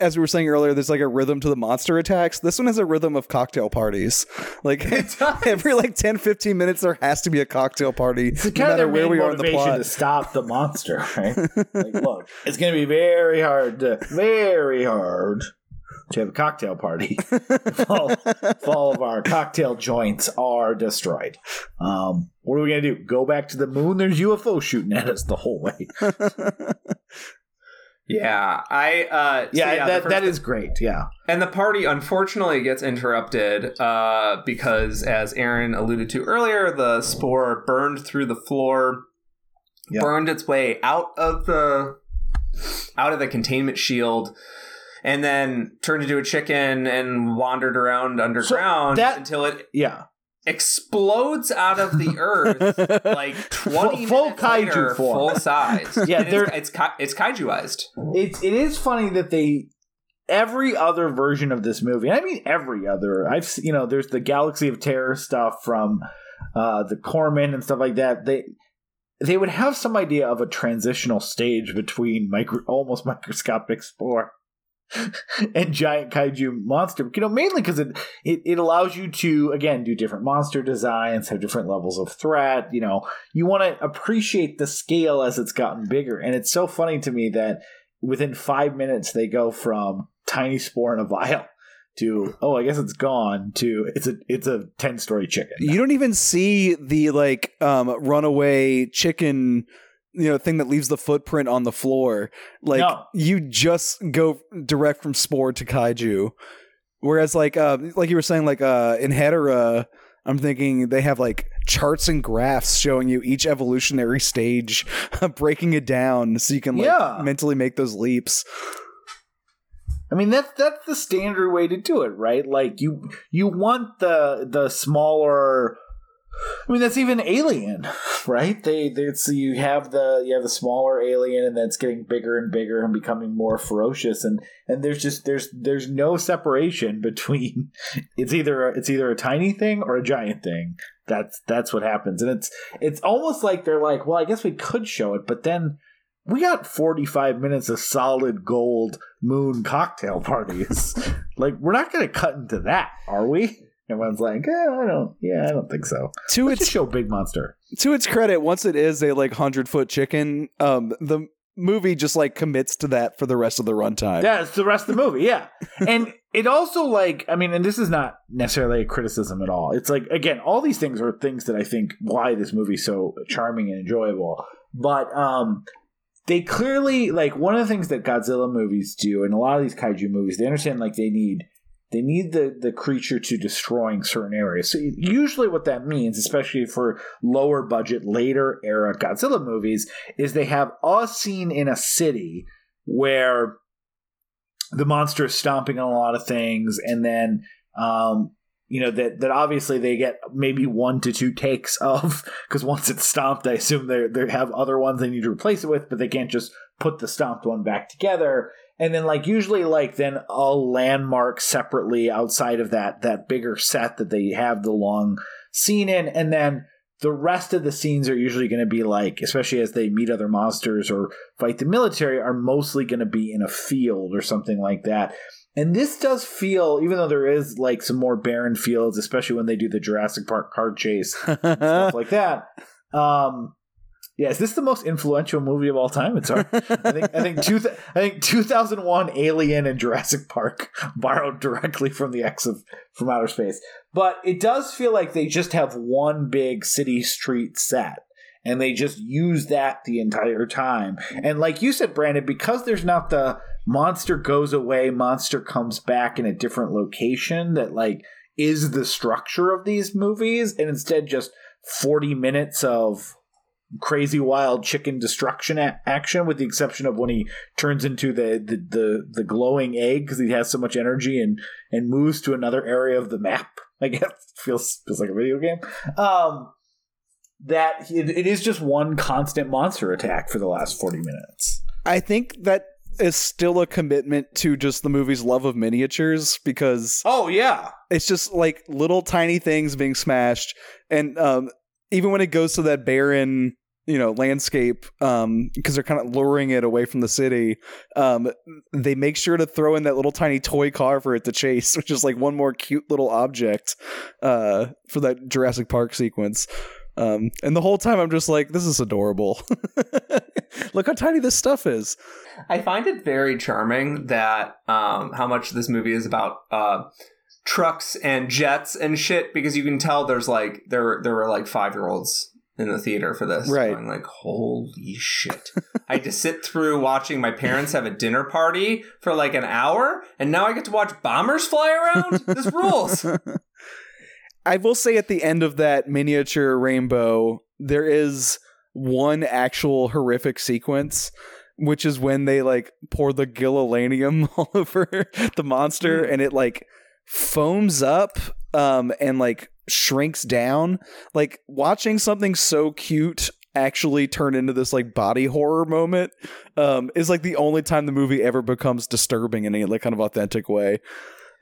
as we were saying earlier, there's like a rhythm to the monster attacks. This one has a rhythm of cocktail parties. Like every like 10, 15 minutes, there has to be a cocktail party. It's no matter where we are in the plot. to stop the monster, right? like, look, it's going to be very hard, to, very hard to have a cocktail party if all, all of our cocktail joints are destroyed. Um, what are we going to do? Go back to the moon? There's UFO shooting at us the whole way. Yeah, I uh yeah, so yeah that that is great. Yeah. And the party unfortunately gets interrupted uh because as Aaron alluded to earlier, the spore burned through the floor, yep. burned its way out of the out of the containment shield and then turned into a chicken and wandered around underground so that, until it yeah explodes out of the earth like 20 full, full kaiju later, form. full size. yeah, it's, it's it's kaijuized. It's it is funny that they every other version of this movie. I mean every other. I've you know there's the Galaxy of Terror stuff from uh the Corman and stuff like that. They they would have some idea of a transitional stage between micro almost microscopic spore and giant kaiju monster. You know, mainly because it, it it allows you to again do different monster designs, have different levels of threat. You know, you want to appreciate the scale as it's gotten bigger, and it's so funny to me that within five minutes they go from tiny spore in a vial to oh I guess it's gone to it's a it's a ten story chicken. You don't even see the like um runaway chicken you know the thing that leaves the footprint on the floor. Like no. you just go direct from spore to kaiju. Whereas like uh like you were saying like uh in Hedorah I'm thinking they have like charts and graphs showing you each evolutionary stage, breaking it down so you can like yeah. mentally make those leaps. I mean that's that's the standard way to do it, right? Like you you want the the smaller I mean, that's even Alien, right? They, they so you have the you have the smaller alien, and then it's getting bigger and bigger and becoming more ferocious, and and there's just there's there's no separation between it's either it's either a tiny thing or a giant thing. That's that's what happens, and it's it's almost like they're like, well, I guess we could show it, but then we got 45 minutes of solid gold moon cocktail parties. like, we're not going to cut into that, are we? Everyone's like, eh, I don't, yeah, I don't think so. To Let's its show, Big Monster. To its credit, once it is a like hundred foot chicken, um, the movie just like commits to that for the rest of the runtime. Yeah, it's the rest of the movie. Yeah, and it also like, I mean, and this is not necessarily a criticism at all. It's like again, all these things are things that I think why this movie's so charming and enjoyable. But um, they clearly like one of the things that Godzilla movies do, and a lot of these kaiju movies, they understand like they need they need the, the creature to destroying certain areas. So usually what that means, especially for lower budget, later era Godzilla movies, is they have a scene in a city where the monster is stomping on a lot of things, and then um, you know that that obviously they get maybe one to two takes of because once it's stomped, I assume they they have other ones they need to replace it with, but they can't just put the stomped one back together and then like usually like then a landmark separately outside of that that bigger set that they have the long scene in. And then the rest of the scenes are usually going to be like especially as they meet other monsters or fight the military are mostly going to be in a field or something like that. And this does feel even though there is like some more barren fields especially when they do the jurassic park car chase stuff like that um yeah, is this the most influential movie of all time? It's hard. I think I think two I think 2001 Alien and Jurassic Park borrowed directly from the X of from outer space. But it does feel like they just have one big city street set and they just use that the entire time. And like you said Brandon, because there's not the monster goes away, monster comes back in a different location that like is the structure of these movies and instead just 40 minutes of crazy wild chicken destruction a- action with the exception of when he turns into the the the, the glowing egg because he has so much energy and and moves to another area of the map i guess. Feels feels like a video game. Um that it, it is just one constant monster attack for the last 40 minutes. I think that is still a commitment to just the movie's love of miniatures because oh yeah. it's just like little tiny things being smashed and um, even when it goes to that barren you know landscape um because they're kind of luring it away from the city um they make sure to throw in that little tiny toy car for it to chase which is like one more cute little object uh for that Jurassic Park sequence. Um and the whole time I'm just like this is adorable. Look how tiny this stuff is. I find it very charming that um how much this movie is about uh trucks and jets and shit because you can tell there's like there there were like 5-year-olds in the theater for this. Right. I'm like, holy shit. I had to sit through watching my parents have a dinner party for like an hour, and now I get to watch bombers fly around? this rules. I will say at the end of that miniature rainbow, there is one actual horrific sequence. Which is when they like pour the Guilalanium all over the monster hmm. and it like foams up um and like shrinks down. Like watching something so cute actually turn into this like body horror moment um, is like the only time the movie ever becomes disturbing in any like kind of authentic way.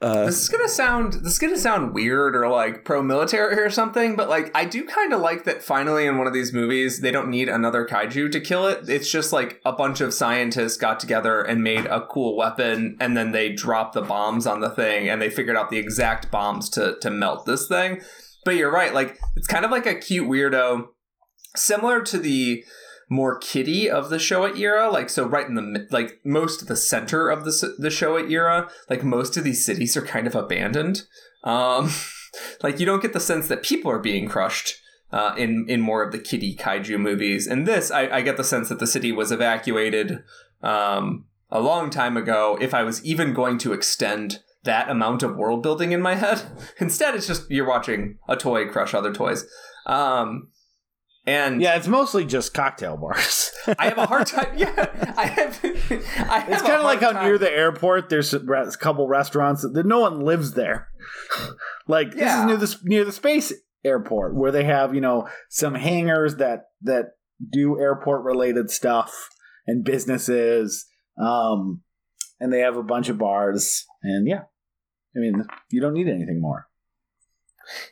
Uh, this is gonna sound this is gonna sound weird or like pro military or something, but like I do kind of like that. Finally, in one of these movies, they don't need another kaiju to kill it. It's just like a bunch of scientists got together and made a cool weapon, and then they dropped the bombs on the thing, and they figured out the exact bombs to to melt this thing. But you're right, like it's kind of like a cute weirdo, similar to the more kiddie of the Showa era. Like so, right in the like most of the center of the the Showa era, like most of these cities are kind of abandoned. Um, like you don't get the sense that people are being crushed. Uh, in in more of the kiddie kaiju movies, and this I, I get the sense that the city was evacuated um, a long time ago. If I was even going to extend that amount of world building in my head, instead it's just you're watching a toy crush other toys. Um, and yeah, it's mostly just cocktail bars. I have a hard time. Yeah, I have. I have it's kind of like how near the airport there's a couple restaurants that no one lives there. like this is near the near the space airport where they have you know some hangars that that do airport related stuff and businesses, um, and they have a bunch of bars. And yeah, I mean you don't need anything more.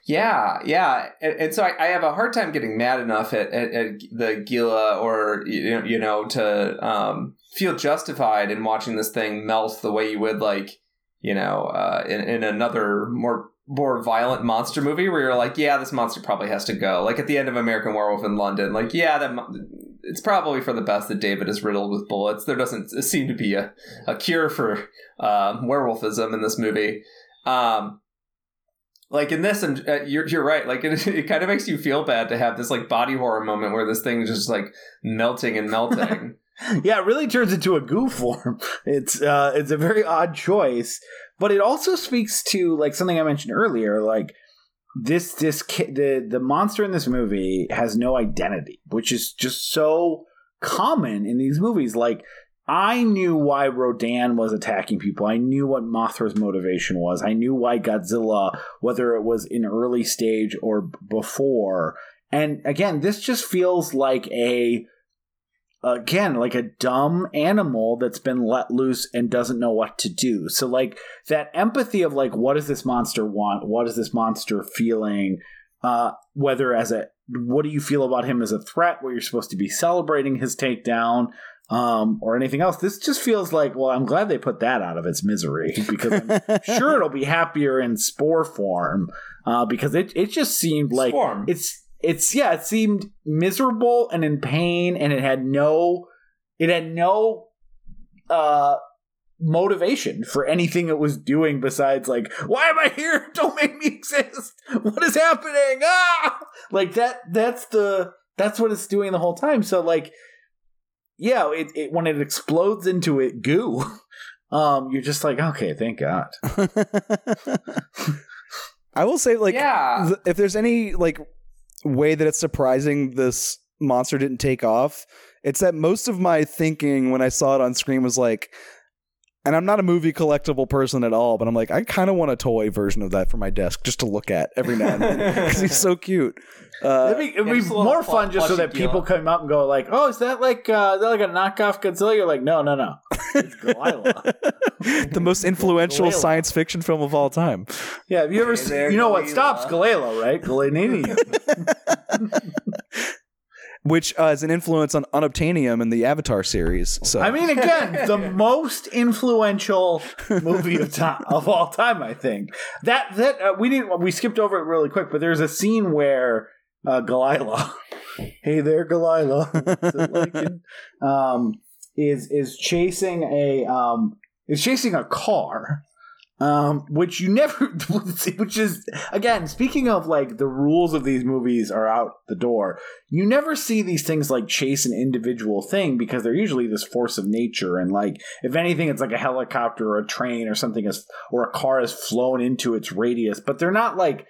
Yeah, yeah, and, and so I, I, have a hard time getting mad enough at, at, at the Gila or you know to um, feel justified in watching this thing melt the way you would like you know uh, in, in another more more violent monster movie where you're like, yeah, this monster probably has to go. Like at the end of American Werewolf in London, like yeah, that it's probably for the best that David is riddled with bullets. There doesn't seem to be a, a cure for uh, werewolfism in this movie. Um, like in this and uh, you're, you're right. Like it, it kind of makes you feel bad to have this like body horror moment where this thing is just like melting and melting. Yeah it really turns into a goo form it's uh it's a very odd choice but it also speaks to like something i mentioned earlier like this this ki- the the monster in this movie has no identity which is just so common in these movies. Like I knew why Rodan was attacking people. I knew what Mothra's motivation was. I knew why Godzilla, whether it was in early stage or before. And again, this just feels like a again like a dumb animal that's been let loose and doesn't know what to do. So like that empathy of like what does this monster want? What is this monster feeling? Uh, whether as a what do you feel about him as a threat where you're supposed to be celebrating his takedown um, or anything else. This just feels like, well, I'm glad they put that out of its misery because I'm sure it'll be happier in spore form uh, because it, it just seemed like it's it's yeah it seemed miserable and in pain and it had no it had no uh motivation for anything it was doing besides like why am i here? Don't make me exist. What is happening? Ah! Like that that's the that's what it's doing the whole time. So like yeah, it, it when it explodes into it goo, um, you're just like, okay, thank God. I will say, like, yeah. th- if there's any like way that it's surprising this monster didn't take off, it's that most of my thinking when I saw it on screen was like, and I'm not a movie collectible person at all, but I'm like, I kind of want a toy version of that for my desk just to look at every now and then because he's so cute. Uh, it'd be, it'd be more fun just so that people come up and go like, "Oh, is that like uh, is that like a knockoff Godzilla?" You're like, "No, no, no, it's the most influential science fiction film of all time. Yeah, have you ever seen? You know what stops Guilala, right? Guilalanium. which uh, is an influence on unobtainium in the Avatar series. So I mean, again, the most influential movie of time of all time. I think that that uh, we didn't we skipped over it really quick, but there's a scene where uh, Guilala, hey there, Guilala, um, is is chasing a um, is chasing a car um, which you never, which is again speaking of like the rules of these movies are out the door. You never see these things like chase an individual thing because they're usually this force of nature, and like if anything, it's like a helicopter or a train or something is or a car has flown into its radius, but they're not like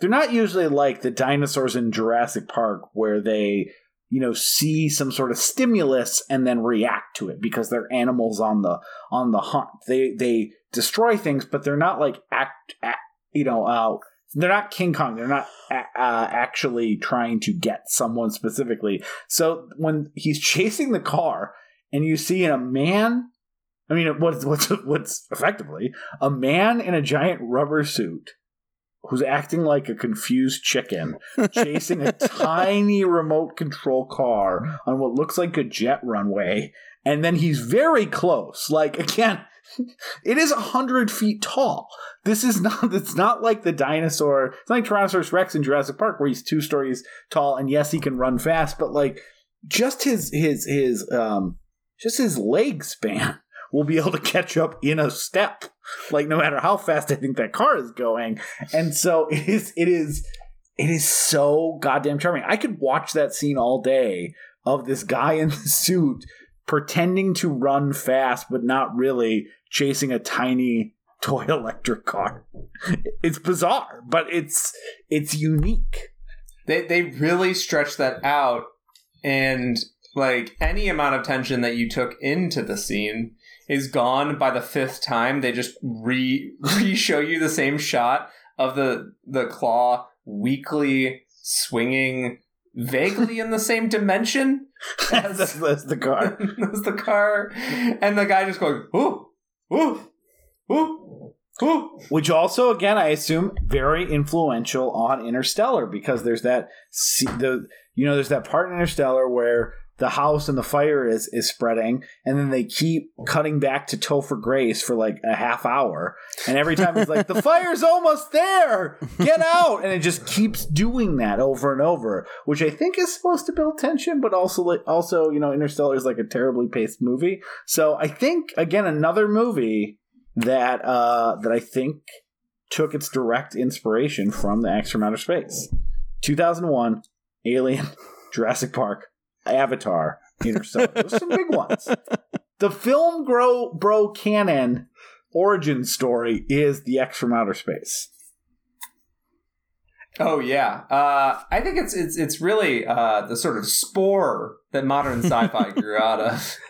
they're not usually like the dinosaurs in Jurassic Park where they you know see some sort of stimulus and then react to it because they're animals on the on the hunt. They they destroy things but they're not like act, act you know uh, they're not king kong. They're not uh, actually trying to get someone specifically. So when he's chasing the car and you see a man i mean what's what's what's effectively a man in a giant rubber suit who's acting like a confused chicken, chasing a tiny remote control car on what looks like a jet runway. And then he's very close. Like, again, it is a hundred feet tall. This is not. It's not like the dinosaur. It's like Tyrannosaurus Rex in Jurassic Park, where he's two stories tall, and yes, he can run fast, but like just his his his um just his leg span will be able to catch up in a step, like no matter how fast I think that car is going. And so it is, it is, it is so goddamn charming. I could watch that scene all day of this guy in the suit pretending to run fast, but not really chasing a tiny toy electric car. It's bizarre, but it's it's unique. They they really stretch that out and like any amount of tension that you took into the scene is gone by the fifth time. They just re re show you the same shot of the the claw weakly swinging vaguely in the same dimension as, as the car. as the car, and the guy just going ooh ooh ooh. Ooh. Which also, again, I assume, very influential on Interstellar because there's that the you know there's that part in Interstellar where the house and the fire is is spreading, and then they keep cutting back to Topher Grace for like a half hour, and every time he's like, "The fire's almost there, get out!" and it just keeps doing that over and over, which I think is supposed to build tension, but also also you know Interstellar is like a terribly paced movie, so I think again another movie that uh that I think took its direct inspiration from the X from Outer Space, two thousand one, Alien, Jurassic Park. Avatar, Interstellar. Those some big ones. The film grow bro canon origin story is the X from outer space. Oh yeah, uh, I think it's it's it's really uh, the sort of spore that modern sci-fi grew out of.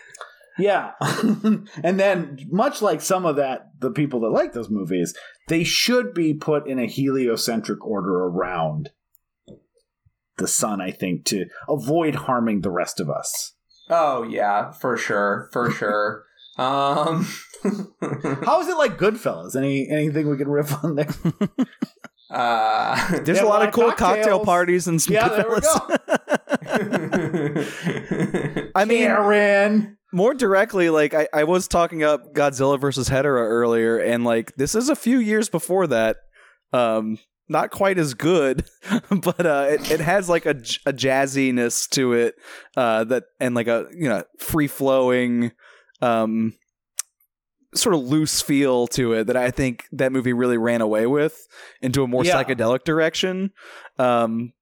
Yeah, and then much like some of that, the people that like those movies, they should be put in a heliocentric order around the sun, I think, to avoid harming the rest of us. Oh yeah, for sure, for sure. Um, how is it like Goodfellas? Any anything we can riff on there? Uh, There's a lot of cool cocktails. cocktail parties and some yeah, Goodfellas. I mean, Aaron. More directly, like I, I was talking up Godzilla versus Hedorah earlier, and like this is a few years before that. Um, not quite as good, but uh, it, it has like a, a jazziness to it uh, that and like a you know free flowing, um, sort of loose feel to it that I think that movie really ran away with into a more yeah. psychedelic direction. Um,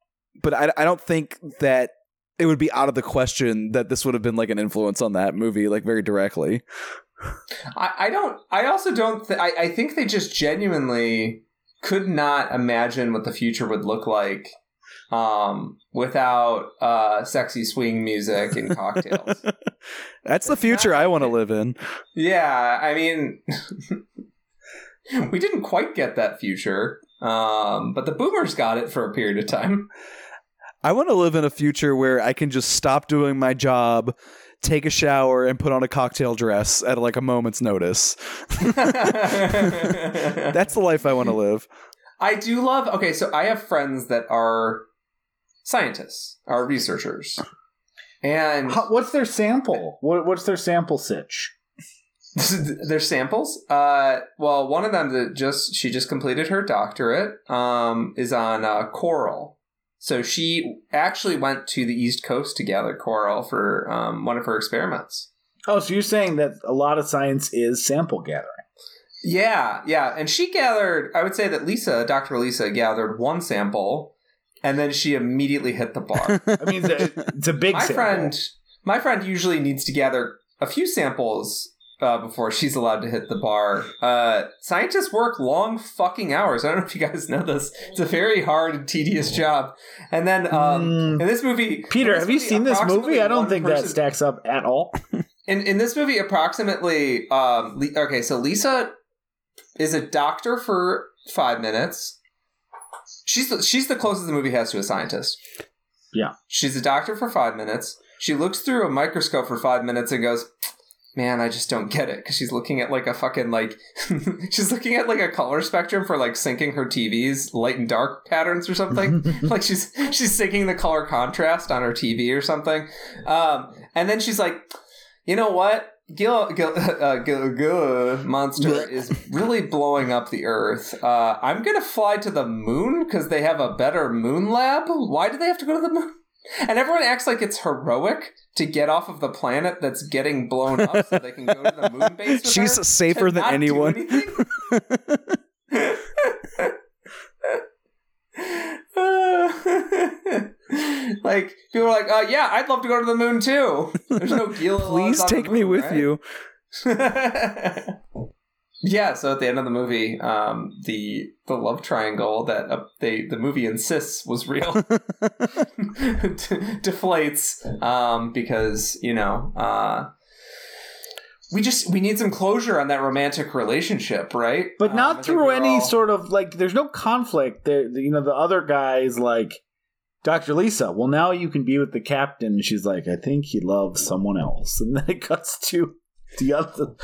but I, I don't think that it would be out of the question that this would have been like an influence on that movie, like very directly. I, I don't. I also don't. Th- I, I think they just genuinely could not imagine what the future would look like um, without uh, sexy swing music and cocktails. That's the future I want to live in. Yeah, I mean, we didn't quite get that future, um, but the boomers got it for a period of time. I want to live in a future where I can just stop doing my job, take a shower, and put on a cocktail dress at like a moment's notice. That's the life I want to live. I do love. Okay, so I have friends that are scientists, are researchers, and How, what's their sample? What, what's their sample sitch? their samples. Uh, well, one of them that just she just completed her doctorate um, is on uh, coral. So she actually went to the East Coast to gather coral for um, one of her experiments. Oh, so you're saying that a lot of science is sample gathering? Yeah, yeah, and she gathered. I would say that Lisa, Dr. Lisa, gathered one sample, and then she immediately hit the bar. I mean, it's a, it's a big. my sample. friend, my friend usually needs to gather a few samples uh, before she's allowed to hit the bar. Uh, scientists work long fucking hours. I don't know if you guys know this. It's a very hard and tedious job. And then um, Mm. in this movie, Peter, this have you seen this movie? I don't think that stacks up at all. in in this movie, approximately. Um, Le- okay, so Lisa is a doctor for five minutes. She's the, she's the closest the movie has to a scientist. Yeah. she's a doctor for five minutes. She looks through a microscope for five minutes and goes, "Man, I just don't get it." Because she's looking at like a fucking like she's looking at like a color spectrum for like syncing her TV's light and dark patterns or something. like she's she's syncing the color contrast on her TV or something. Um, and then she's like, you know what? Gil, Gil, uh, Gil, Gil monster is really blowing up the Earth. Uh, I'm gonna fly to the moon because they have a better moon lab. Why do they have to go to the moon? And everyone acts like it's heroic to get off of the planet that's getting blown up so they can go to the moon base. She's safer than anyone. like people are like, uh, yeah, I'd love to go to the moon too. There's no Gila Please take me with right? you. Yeah, so at the end of the movie, um, the the love triangle that uh, they the movie insists was real deflates um, because you know uh, we just we need some closure on that romantic relationship, right? But Um, not think through any all- sort of like. There's no conflict. There, you know, the other guy is like, Doctor Lisa. Well, now you can be with the captain. And she's like, I think he loves someone else, and then it cuts to the other,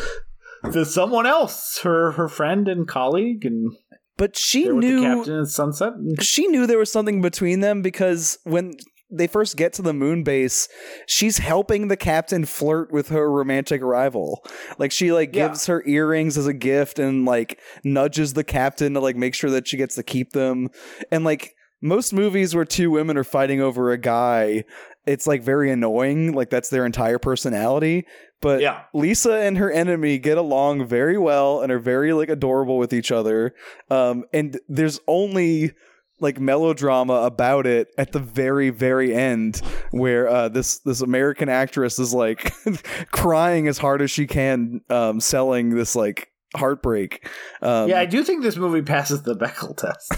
to someone else, her her friend and colleague, and But she knew captain at sunset. she knew there was something between them because when they first get to the moon base, she's helping the captain flirt with her romantic rival. Like she like Yeah. gives her earrings as a gift and like nudges the captain to like make sure that she gets to keep them. And like most movies where two women are fighting over a guy, it's like very annoying. Like that's their entire personality. But Yeah. Lisa and her enemy get along very well and are very like adorable with each other. Um, and there's only like melodrama about it at the very very end where uh, this this American actress is like crying as hard as she can um, selling this like heartbreak. Um, yeah, I do think this movie passes the Bechdel test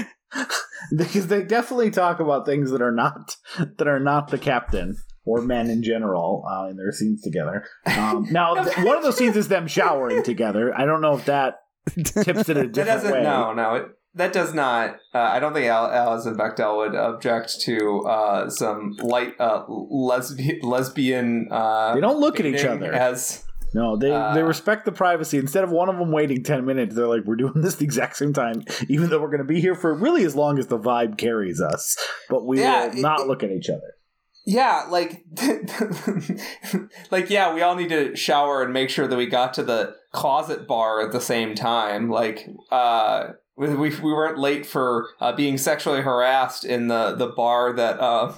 because they definitely talk about things that are not that are not the captain or men in general uh, in their scenes together. Um, now, one of those scenes is them showering together. I don't know if that tips it a different way. No, no. It, that does not. Uh, I don't think Al- Alison Bechdel would object to uh, some light uh, lesbian lesbian. Uh, They don't look at each other. as No, they Uh, they respect the privacy. Instead of one of them waiting ten minutes, they're like, "We're doing this the exact same time, even though we're going to be here for really as long as the vibe carries us." But we Yeah, will not it- look at each other. Yeah, like, like, yeah, we all need to shower and make sure that we got to the closet bar at the same time. Like, uh, we we, we weren't late for uh, being sexually harassed in the the bar that uh,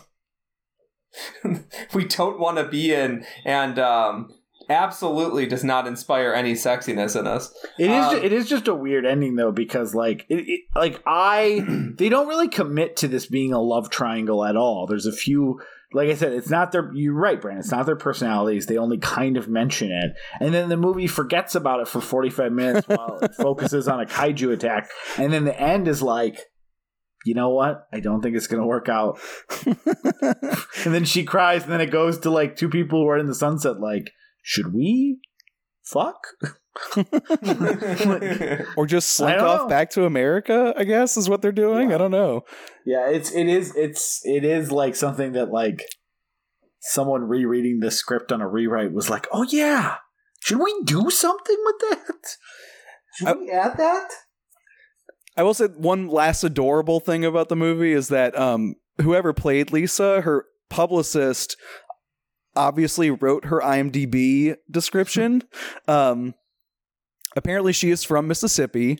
we don't want to be in, and um, absolutely does not inspire any sexiness in us. It is. Um, ju- it is just a weird ending though, because like, it, it, like I, they don't really commit to this being a love triangle at all. There's a few. Like I said, it's not their. You're right, Brandon. It's not their personalities. They only kind of mention it, and then the movie forgets about it for 45 minutes while it focuses on a kaiju attack, and then the end is like, you know what? I don't think it's going to work out. and then she cries, and then it goes to like two people who are in the sunset, like, should we fuck? or just slink off know. back to America, I guess is what they're doing. Yeah. I don't know. Yeah, it's it is it's it is like something that like someone rereading the script on a rewrite was like, "Oh yeah, should we do something with that? Should I, we add that?" I will say one last adorable thing about the movie is that um, whoever played Lisa, her publicist obviously wrote her IMDb description. um, apparently, she is from Mississippi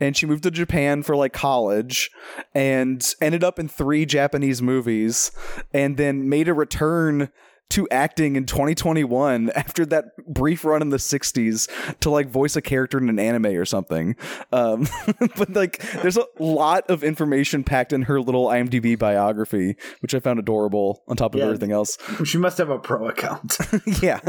and she moved to Japan for like college and ended up in three Japanese movies and then made a return to acting in 2021 after that brief run in the 60s to like voice a character in an anime or something. Um, but like, there's a lot of information packed in her little IMDb biography, which I found adorable on top of yeah, everything else. She must have a pro account. yeah.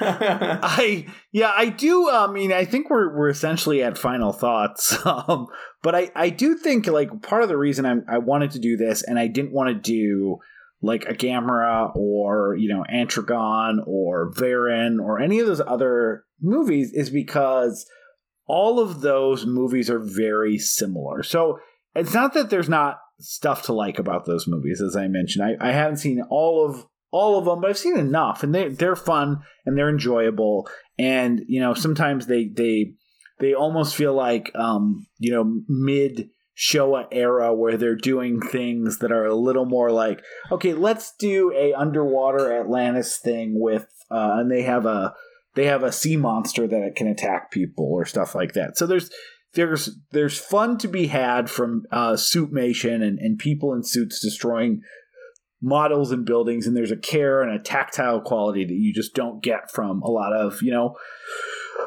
I, yeah, I do. I mean, I think we're, we're essentially at final thoughts. Um, but I, I do think like part of the reason I'm, I wanted to do this and I didn't want to do like a Gamera or you know Atragon or Varan or any of those other movies is because all of those movies are very similar. So it's not that there's not stuff to like about those movies, as I mentioned. I, I haven't seen all of all of them, but I've seen enough, and they they're fun and they're enjoyable. And you know sometimes they they they almost feel like um, you know mid Showa era where they're doing things that are a little more like, okay, let's do a underwater Atlantis thing with, uh, and they have a they have a sea monster that can attack people or stuff like that. So there's there's there's fun to be had from uh, suitmation and, and people in suits destroying models and buildings, and there's a care and a tactile quality that you just don't get from a lot of you know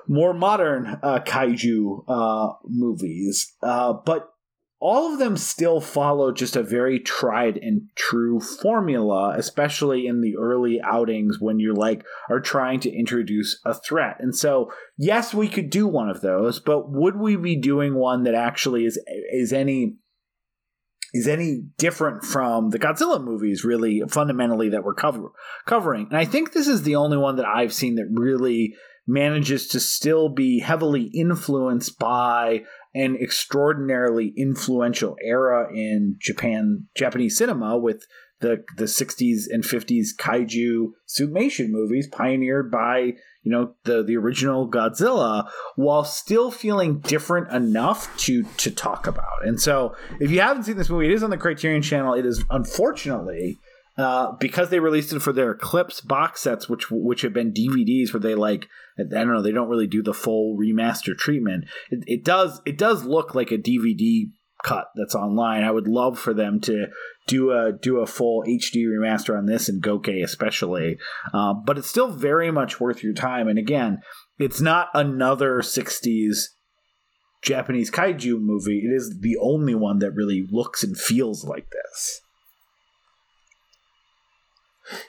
more modern uh, kaiju uh, movies. Uh, but all of them still follow just a very tried and true formula, especially in the early outings when you're like are trying to introduce a threat. And so, yes, we could do one of those, but would we be doing one that actually is is any is any different from the Godzilla movies really fundamentally that we're cover- covering? And I think this is the only one that I've seen that really manages to still be heavily influenced by an extraordinarily influential era in Japan Japanese cinema with the the 60s and 50s kaiju suitmation movies pioneered by you know the the original Godzilla while still feeling different enough to to talk about. And so if you haven't seen this movie it is on the Criterion channel it is unfortunately uh, because they released it for their Eclipse box sets, which which have been DVDs, where they like I don't know, they don't really do the full remaster treatment. It, it does it does look like a DVD cut that's online. I would love for them to do a do a full HD remaster on this and Goke especially, uh, but it's still very much worth your time. And again, it's not another '60s Japanese kaiju movie. It is the only one that really looks and feels like this.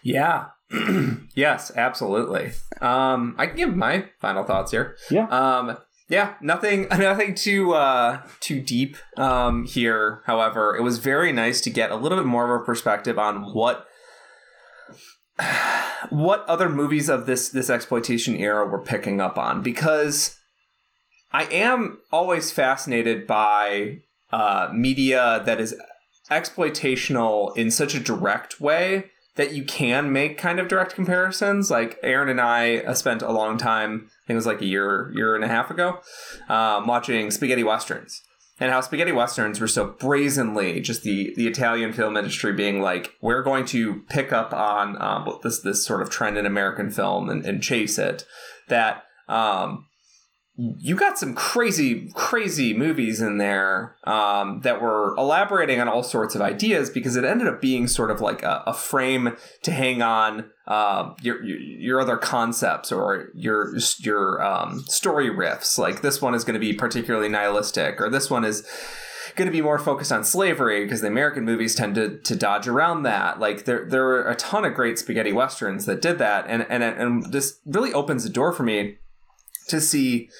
Yeah. yes, absolutely. Um, I can give my final thoughts here. Yeah. Um, yeah, nothing, nothing too uh, too deep um, here. However, it was very nice to get a little bit more of a perspective on what what other movies of this this exploitation era were picking up on because I am always fascinated by uh, media that is exploitational in such a direct way that you can make kind of direct comparisons. Like Aaron and I uh, spent a long time, I think it was like a year, year and a half ago, um, watching spaghetti westerns. And how spaghetti westerns were so brazenly just the, the Italian film industry being like, we're going to pick up on um, this this sort of trend in American film and, and chase it. That um, you got some crazy, crazy movies in there um, that were elaborating on all sorts of ideas because it ended up being sort of like a, a frame to hang on uh, your, your, other concepts or your your um, story riffs. Like this one is going to be particularly nihilistic, or this one is going to be more focused on slavery because the American movies tend to, to dodge around that. Like there there were a ton of great spaghetti westerns that did that, and and and this really opens the door for me to see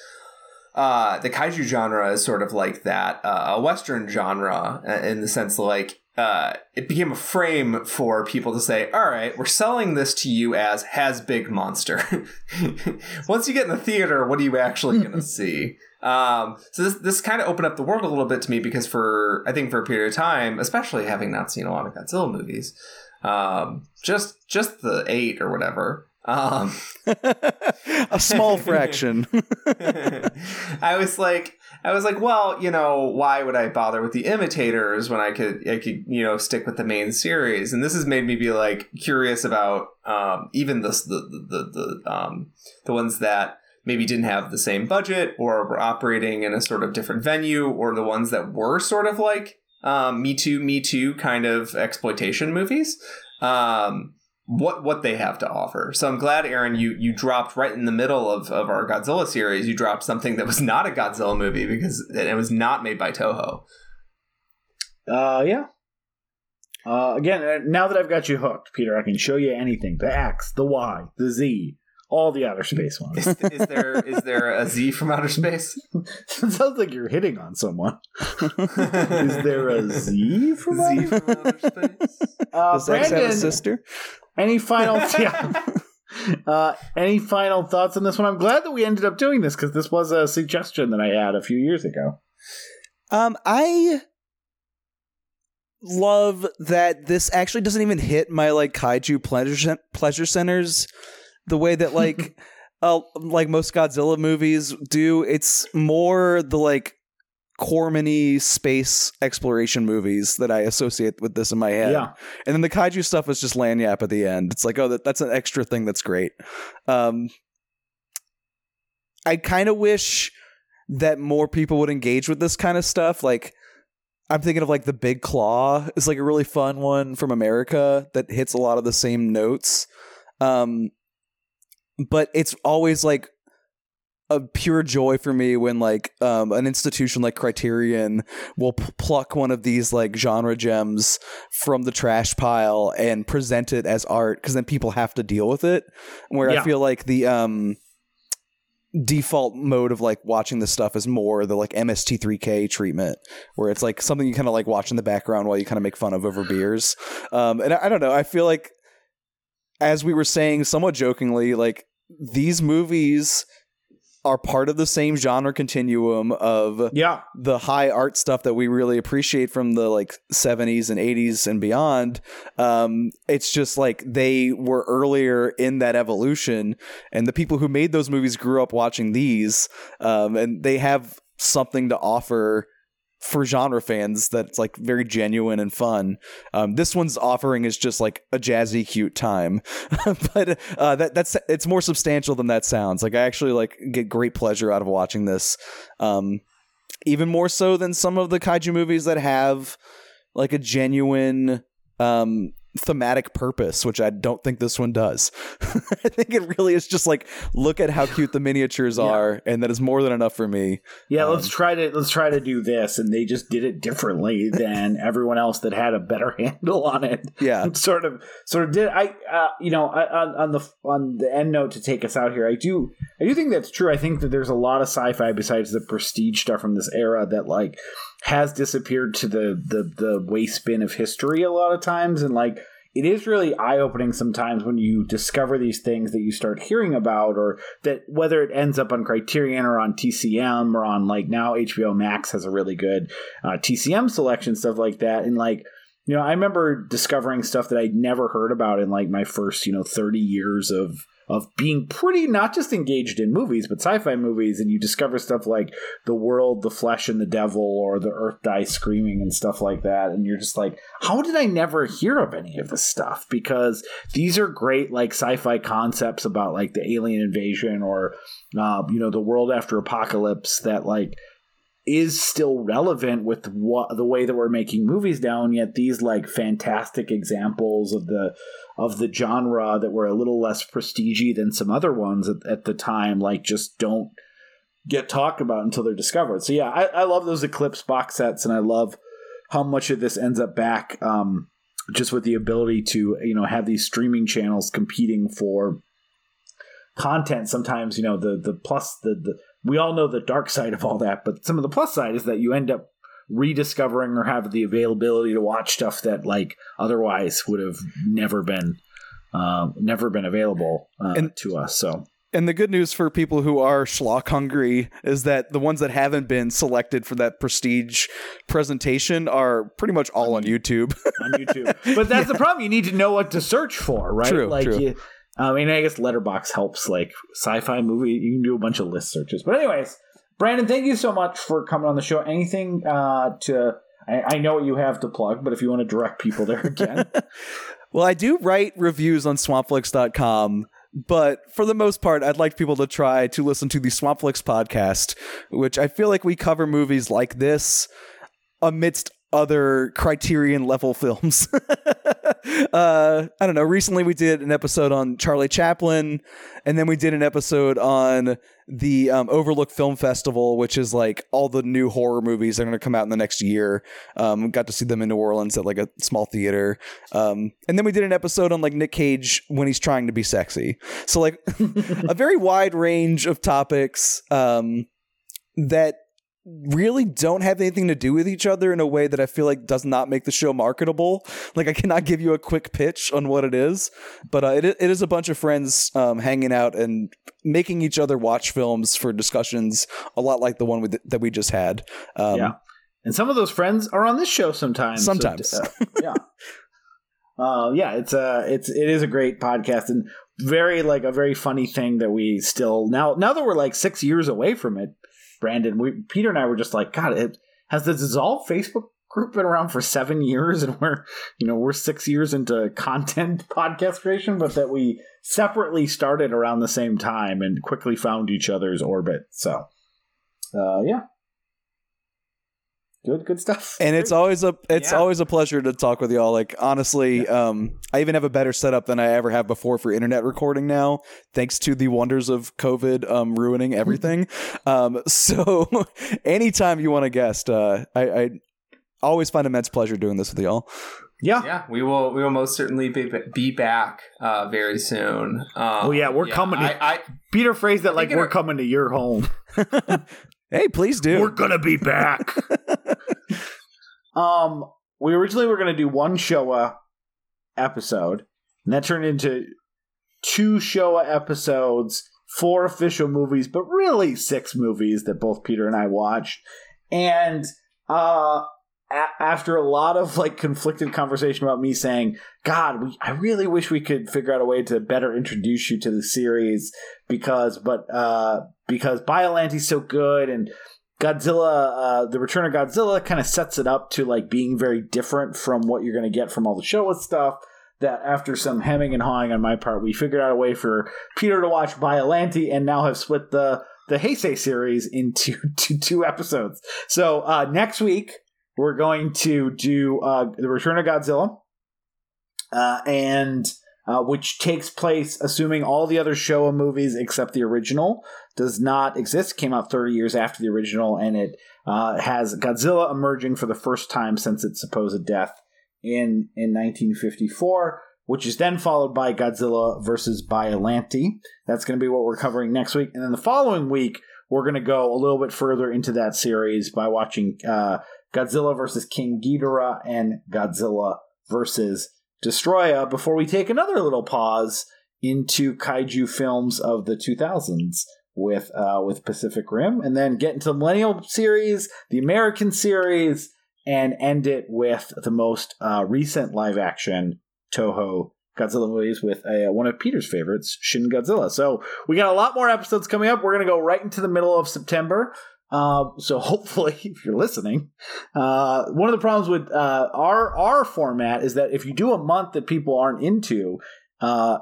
uh, the kaiju genre is sort of like that uh, a Western genre uh, in the sense that, like uh, it became a frame for people to say, all right, we're selling this to you as has big monster. Once you get in the theater, what are you actually going to see? Um, so this this kind of opened up the world a little bit to me because for I think for a period of time, especially having not seen a lot of Godzilla movies, um, just just the eight or whatever. Um, a small fraction. I was like, I was like, well, you know, why would I bother with the imitators when I could, I could, you know, stick with the main series? And this has made me be like curious about um, even the the the the um, the ones that maybe didn't have the same budget or were operating in a sort of different venue, or the ones that were sort of like um, Me Too, Me Too kind of exploitation movies. Um, what what they have to offer. So I'm glad, Aaron, you you dropped right in the middle of, of our Godzilla series. You dropped something that was not a Godzilla movie because it was not made by Toho. Uh, yeah. Uh, again, uh, now that I've got you hooked, Peter, I can show you anything: the X, the Y, the Z, all the outer space ones. Is, is there is there a Z from outer space? it sounds like you're hitting on someone. is there a Z from, Z outer, from outer space? Uh, Does Brandon, X have a sister? Any final yeah. uh, any final thoughts on this one? I'm glad that we ended up doing this because this was a suggestion that I had a few years ago. Um, I love that this actually doesn't even hit my like kaiju pleasure pleasure centers the way that like uh, like most Godzilla movies do. It's more the like Cormany space exploration movies that I associate with this in my head. Yeah. And then the kaiju stuff is just lagniappe at the end. It's like, oh, that, that's an extra thing that's great. Um, I kind of wish that more people would engage with this kind of stuff. Like, I'm thinking of like the Big Claw is like a really fun one from America that hits a lot of the same notes. Um, but it's always like a pure joy for me when like um, an institution like Criterion will p- pluck one of these like genre gems from the trash pile and present it as art because then people have to deal with it. Where yeah. I feel like the um, default mode of like watching this stuff is more the like MST3K treatment, where it's like something you kind of like watch in the background while you kind of make fun of over beers. Um, and I, I don't know, I feel like as we were saying somewhat jokingly, like these movies are part of the same genre continuum of yeah. the high art stuff that we really appreciate from the like 70s and 80s and beyond. Um, it's just like they were earlier in that evolution and the people who made those movies grew up watching these um, and they have something to offer for genre fans that's like very genuine and fun. Um, this one's offering is just like a jazzy, cute time, but uh, that that's it's more substantial than that sounds. Like I actually like get great pleasure out of watching this, um, even more so than some of the kaiju movies that have like a genuine um, thematic purpose, which I don't think this one does. I think it really is just like look at how cute the miniatures yeah. are, and that is more than enough for me. Yeah, um, let's try to let's try to do this, and they just did it differently than everyone else that had a better handle on it. Yeah, sort of sort of did. I uh, you know on, on the on the end note to take us out here, I do I do think that's true. I think that there's a lot of sci-fi besides the prestige stuff from this era that like has disappeared to the the the waste bin of history a lot of times and like it is really eye-opening sometimes when you discover these things that you start hearing about or that whether it ends up on criterion or on tcm or on like now hbo max has a really good uh, tcm selection stuff like that and like you know i remember discovering stuff that i'd never heard about in like my first you know 30 years of of being pretty not just engaged in movies but sci-fi movies and you discover stuff like the world the flesh and the devil or the earth dies screaming and stuff like that and you're just like how did i never hear of any of this stuff? Because these are great like sci-fi concepts about like the alien invasion or uh, you know the world after apocalypse that like is still relevant with what the way that we're making movies now and yet these like fantastic examples of the of the genre that were a little less prestigey than some other ones at, at the time, like just don't get talked about until they're discovered. So yeah, I, I, love those Eclipse box sets, and I love how much of this ends up back um, just with the ability to you know have these streaming channels competing for content sometimes you know the the plus the, the we all know the dark side of all that but some of the plus side is that you end up rediscovering or have the availability to watch stuff that like otherwise would have never been uh, never been available uh, and, to us so and the good news for people who are schlock hungry is that the ones that haven't been selected for that prestige presentation are pretty much all on YouTube. on YouTube, but that's yeah. the problem. You need to know what to search for, right? True, like true. You, I mean, I guess Letterboxd helps. Like sci-fi movie, you can do a bunch of list searches. But anyways, Brandon, thank you so much for coming on the show. Anything uh, to? I, I know what you have to plug, but if you want to direct people there again. well, I do write reviews on swampflix.com but for the most part, I'd like people to try to listen to the Swampflix podcast, which I feel like we cover movies like this amidst other criterion level films. uh, I don't know. Recently, we did an episode on Charlie Chaplin, and then we did an episode on the um, Overlook Film Festival, which is like all the new horror movies that are going to come out in the next year. Um, got to see them in New Orleans at like a small theater. Um, and then we did an episode on like Nick Cage when he's trying to be sexy. So like a very wide range of topics um, that really don't have anything to do with each other in a way that I feel like does not make the show marketable. Like I cannot give you a quick pitch on what it is, but uh, it it is a bunch of friends um, hanging out and making each other watch films for discussions, a lot like the one with, that we just had. Um, yeah, and some of those friends are on this show sometimes. Sometimes, so, uh, yeah. Uh, yeah, it's a uh, it's it is a great podcast and very like a very funny thing that we still now now that we're like six years away from it Brandon, we Peter and I were just like, God, it has the Dissolve Facebook group been around for seven years, and we're you know we're six years into content podcast creation, but that we separately started around the same time and quickly found each other's orbit. So, uh, yeah, good good stuff and it's always a it's yeah. always a pleasure to talk with y'all like honestly yeah. um i even have a better setup than i ever have before for internet recording now thanks to the wonders of covid um ruining everything um so anytime you want to guest uh i i always find immense pleasure doing this with y'all yeah, yeah, we will. We will most certainly be be back uh, very soon. Um, oh yeah, we're yeah, coming. To, I, I, Peter phrased that like we're of, coming to your home. Hey, please do. We're gonna be back. um, we originally were gonna do one Showa episode, and that turned into two Showa episodes, four official movies, but really six movies that both Peter and I watched. And uh, a- after a lot of like conflicted conversation about me saying, "God, we, I really wish we could figure out a way to better introduce you to the series," because, but uh, because Biollante's so good and Godzilla, uh, the Return of Godzilla, kind of sets it up to like being very different from what you're going to get from all the Showa stuff. That after some hemming and hawing on my part, we figured out a way for Peter to watch Biollante and now have split the the Heisei series into two, two episodes. So uh, next week we're going to do uh, the Return of Godzilla, uh, and uh, which takes place assuming all the other Showa movies except the original does not exist. Came out 30 years after the original, and it uh, has Godzilla emerging for the first time since its supposed death in in 1954. Which is then followed by Godzilla versus Biollante. That's going to be what we're covering next week, and then the following week we're going to go a little bit further into that series by watching uh, Godzilla versus King Ghidorah and Godzilla versus Destoroyah before we take another little pause into kaiju films of the 2000s with uh, with Pacific Rim, and then get into the Millennial series, the American series, and end it with the most uh, recent live action Toho Godzilla movies with uh, one of Peter's favorites, Shin Godzilla. So we got a lot more episodes coming up. We're going to go right into the middle of September. Uh, so hopefully, if you're listening, uh, one of the problems with uh, our our format is that if you do a month that people aren't into, uh,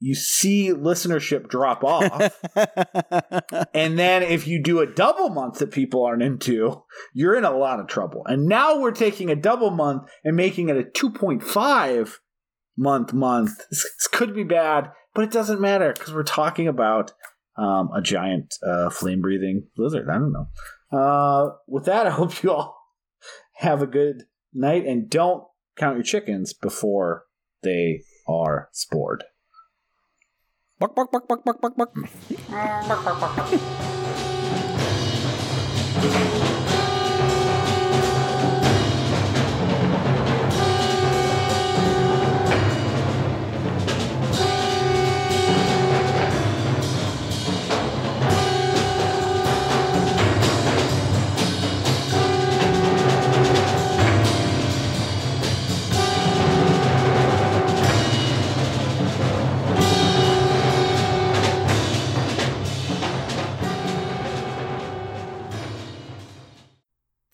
you see listenership drop off, and then if you do a double month that people aren't into, you're in a lot of trouble. And now we're taking a double month and making it a two point five month month. This, this could be bad, but it doesn't matter because we're talking about um, a giant uh, flame breathing lizard. I don't know. Uh, with that, I hope you all have a good night and don't count your chickens before they are spored. Buck, buck, buck, buck, buck, buck, buck.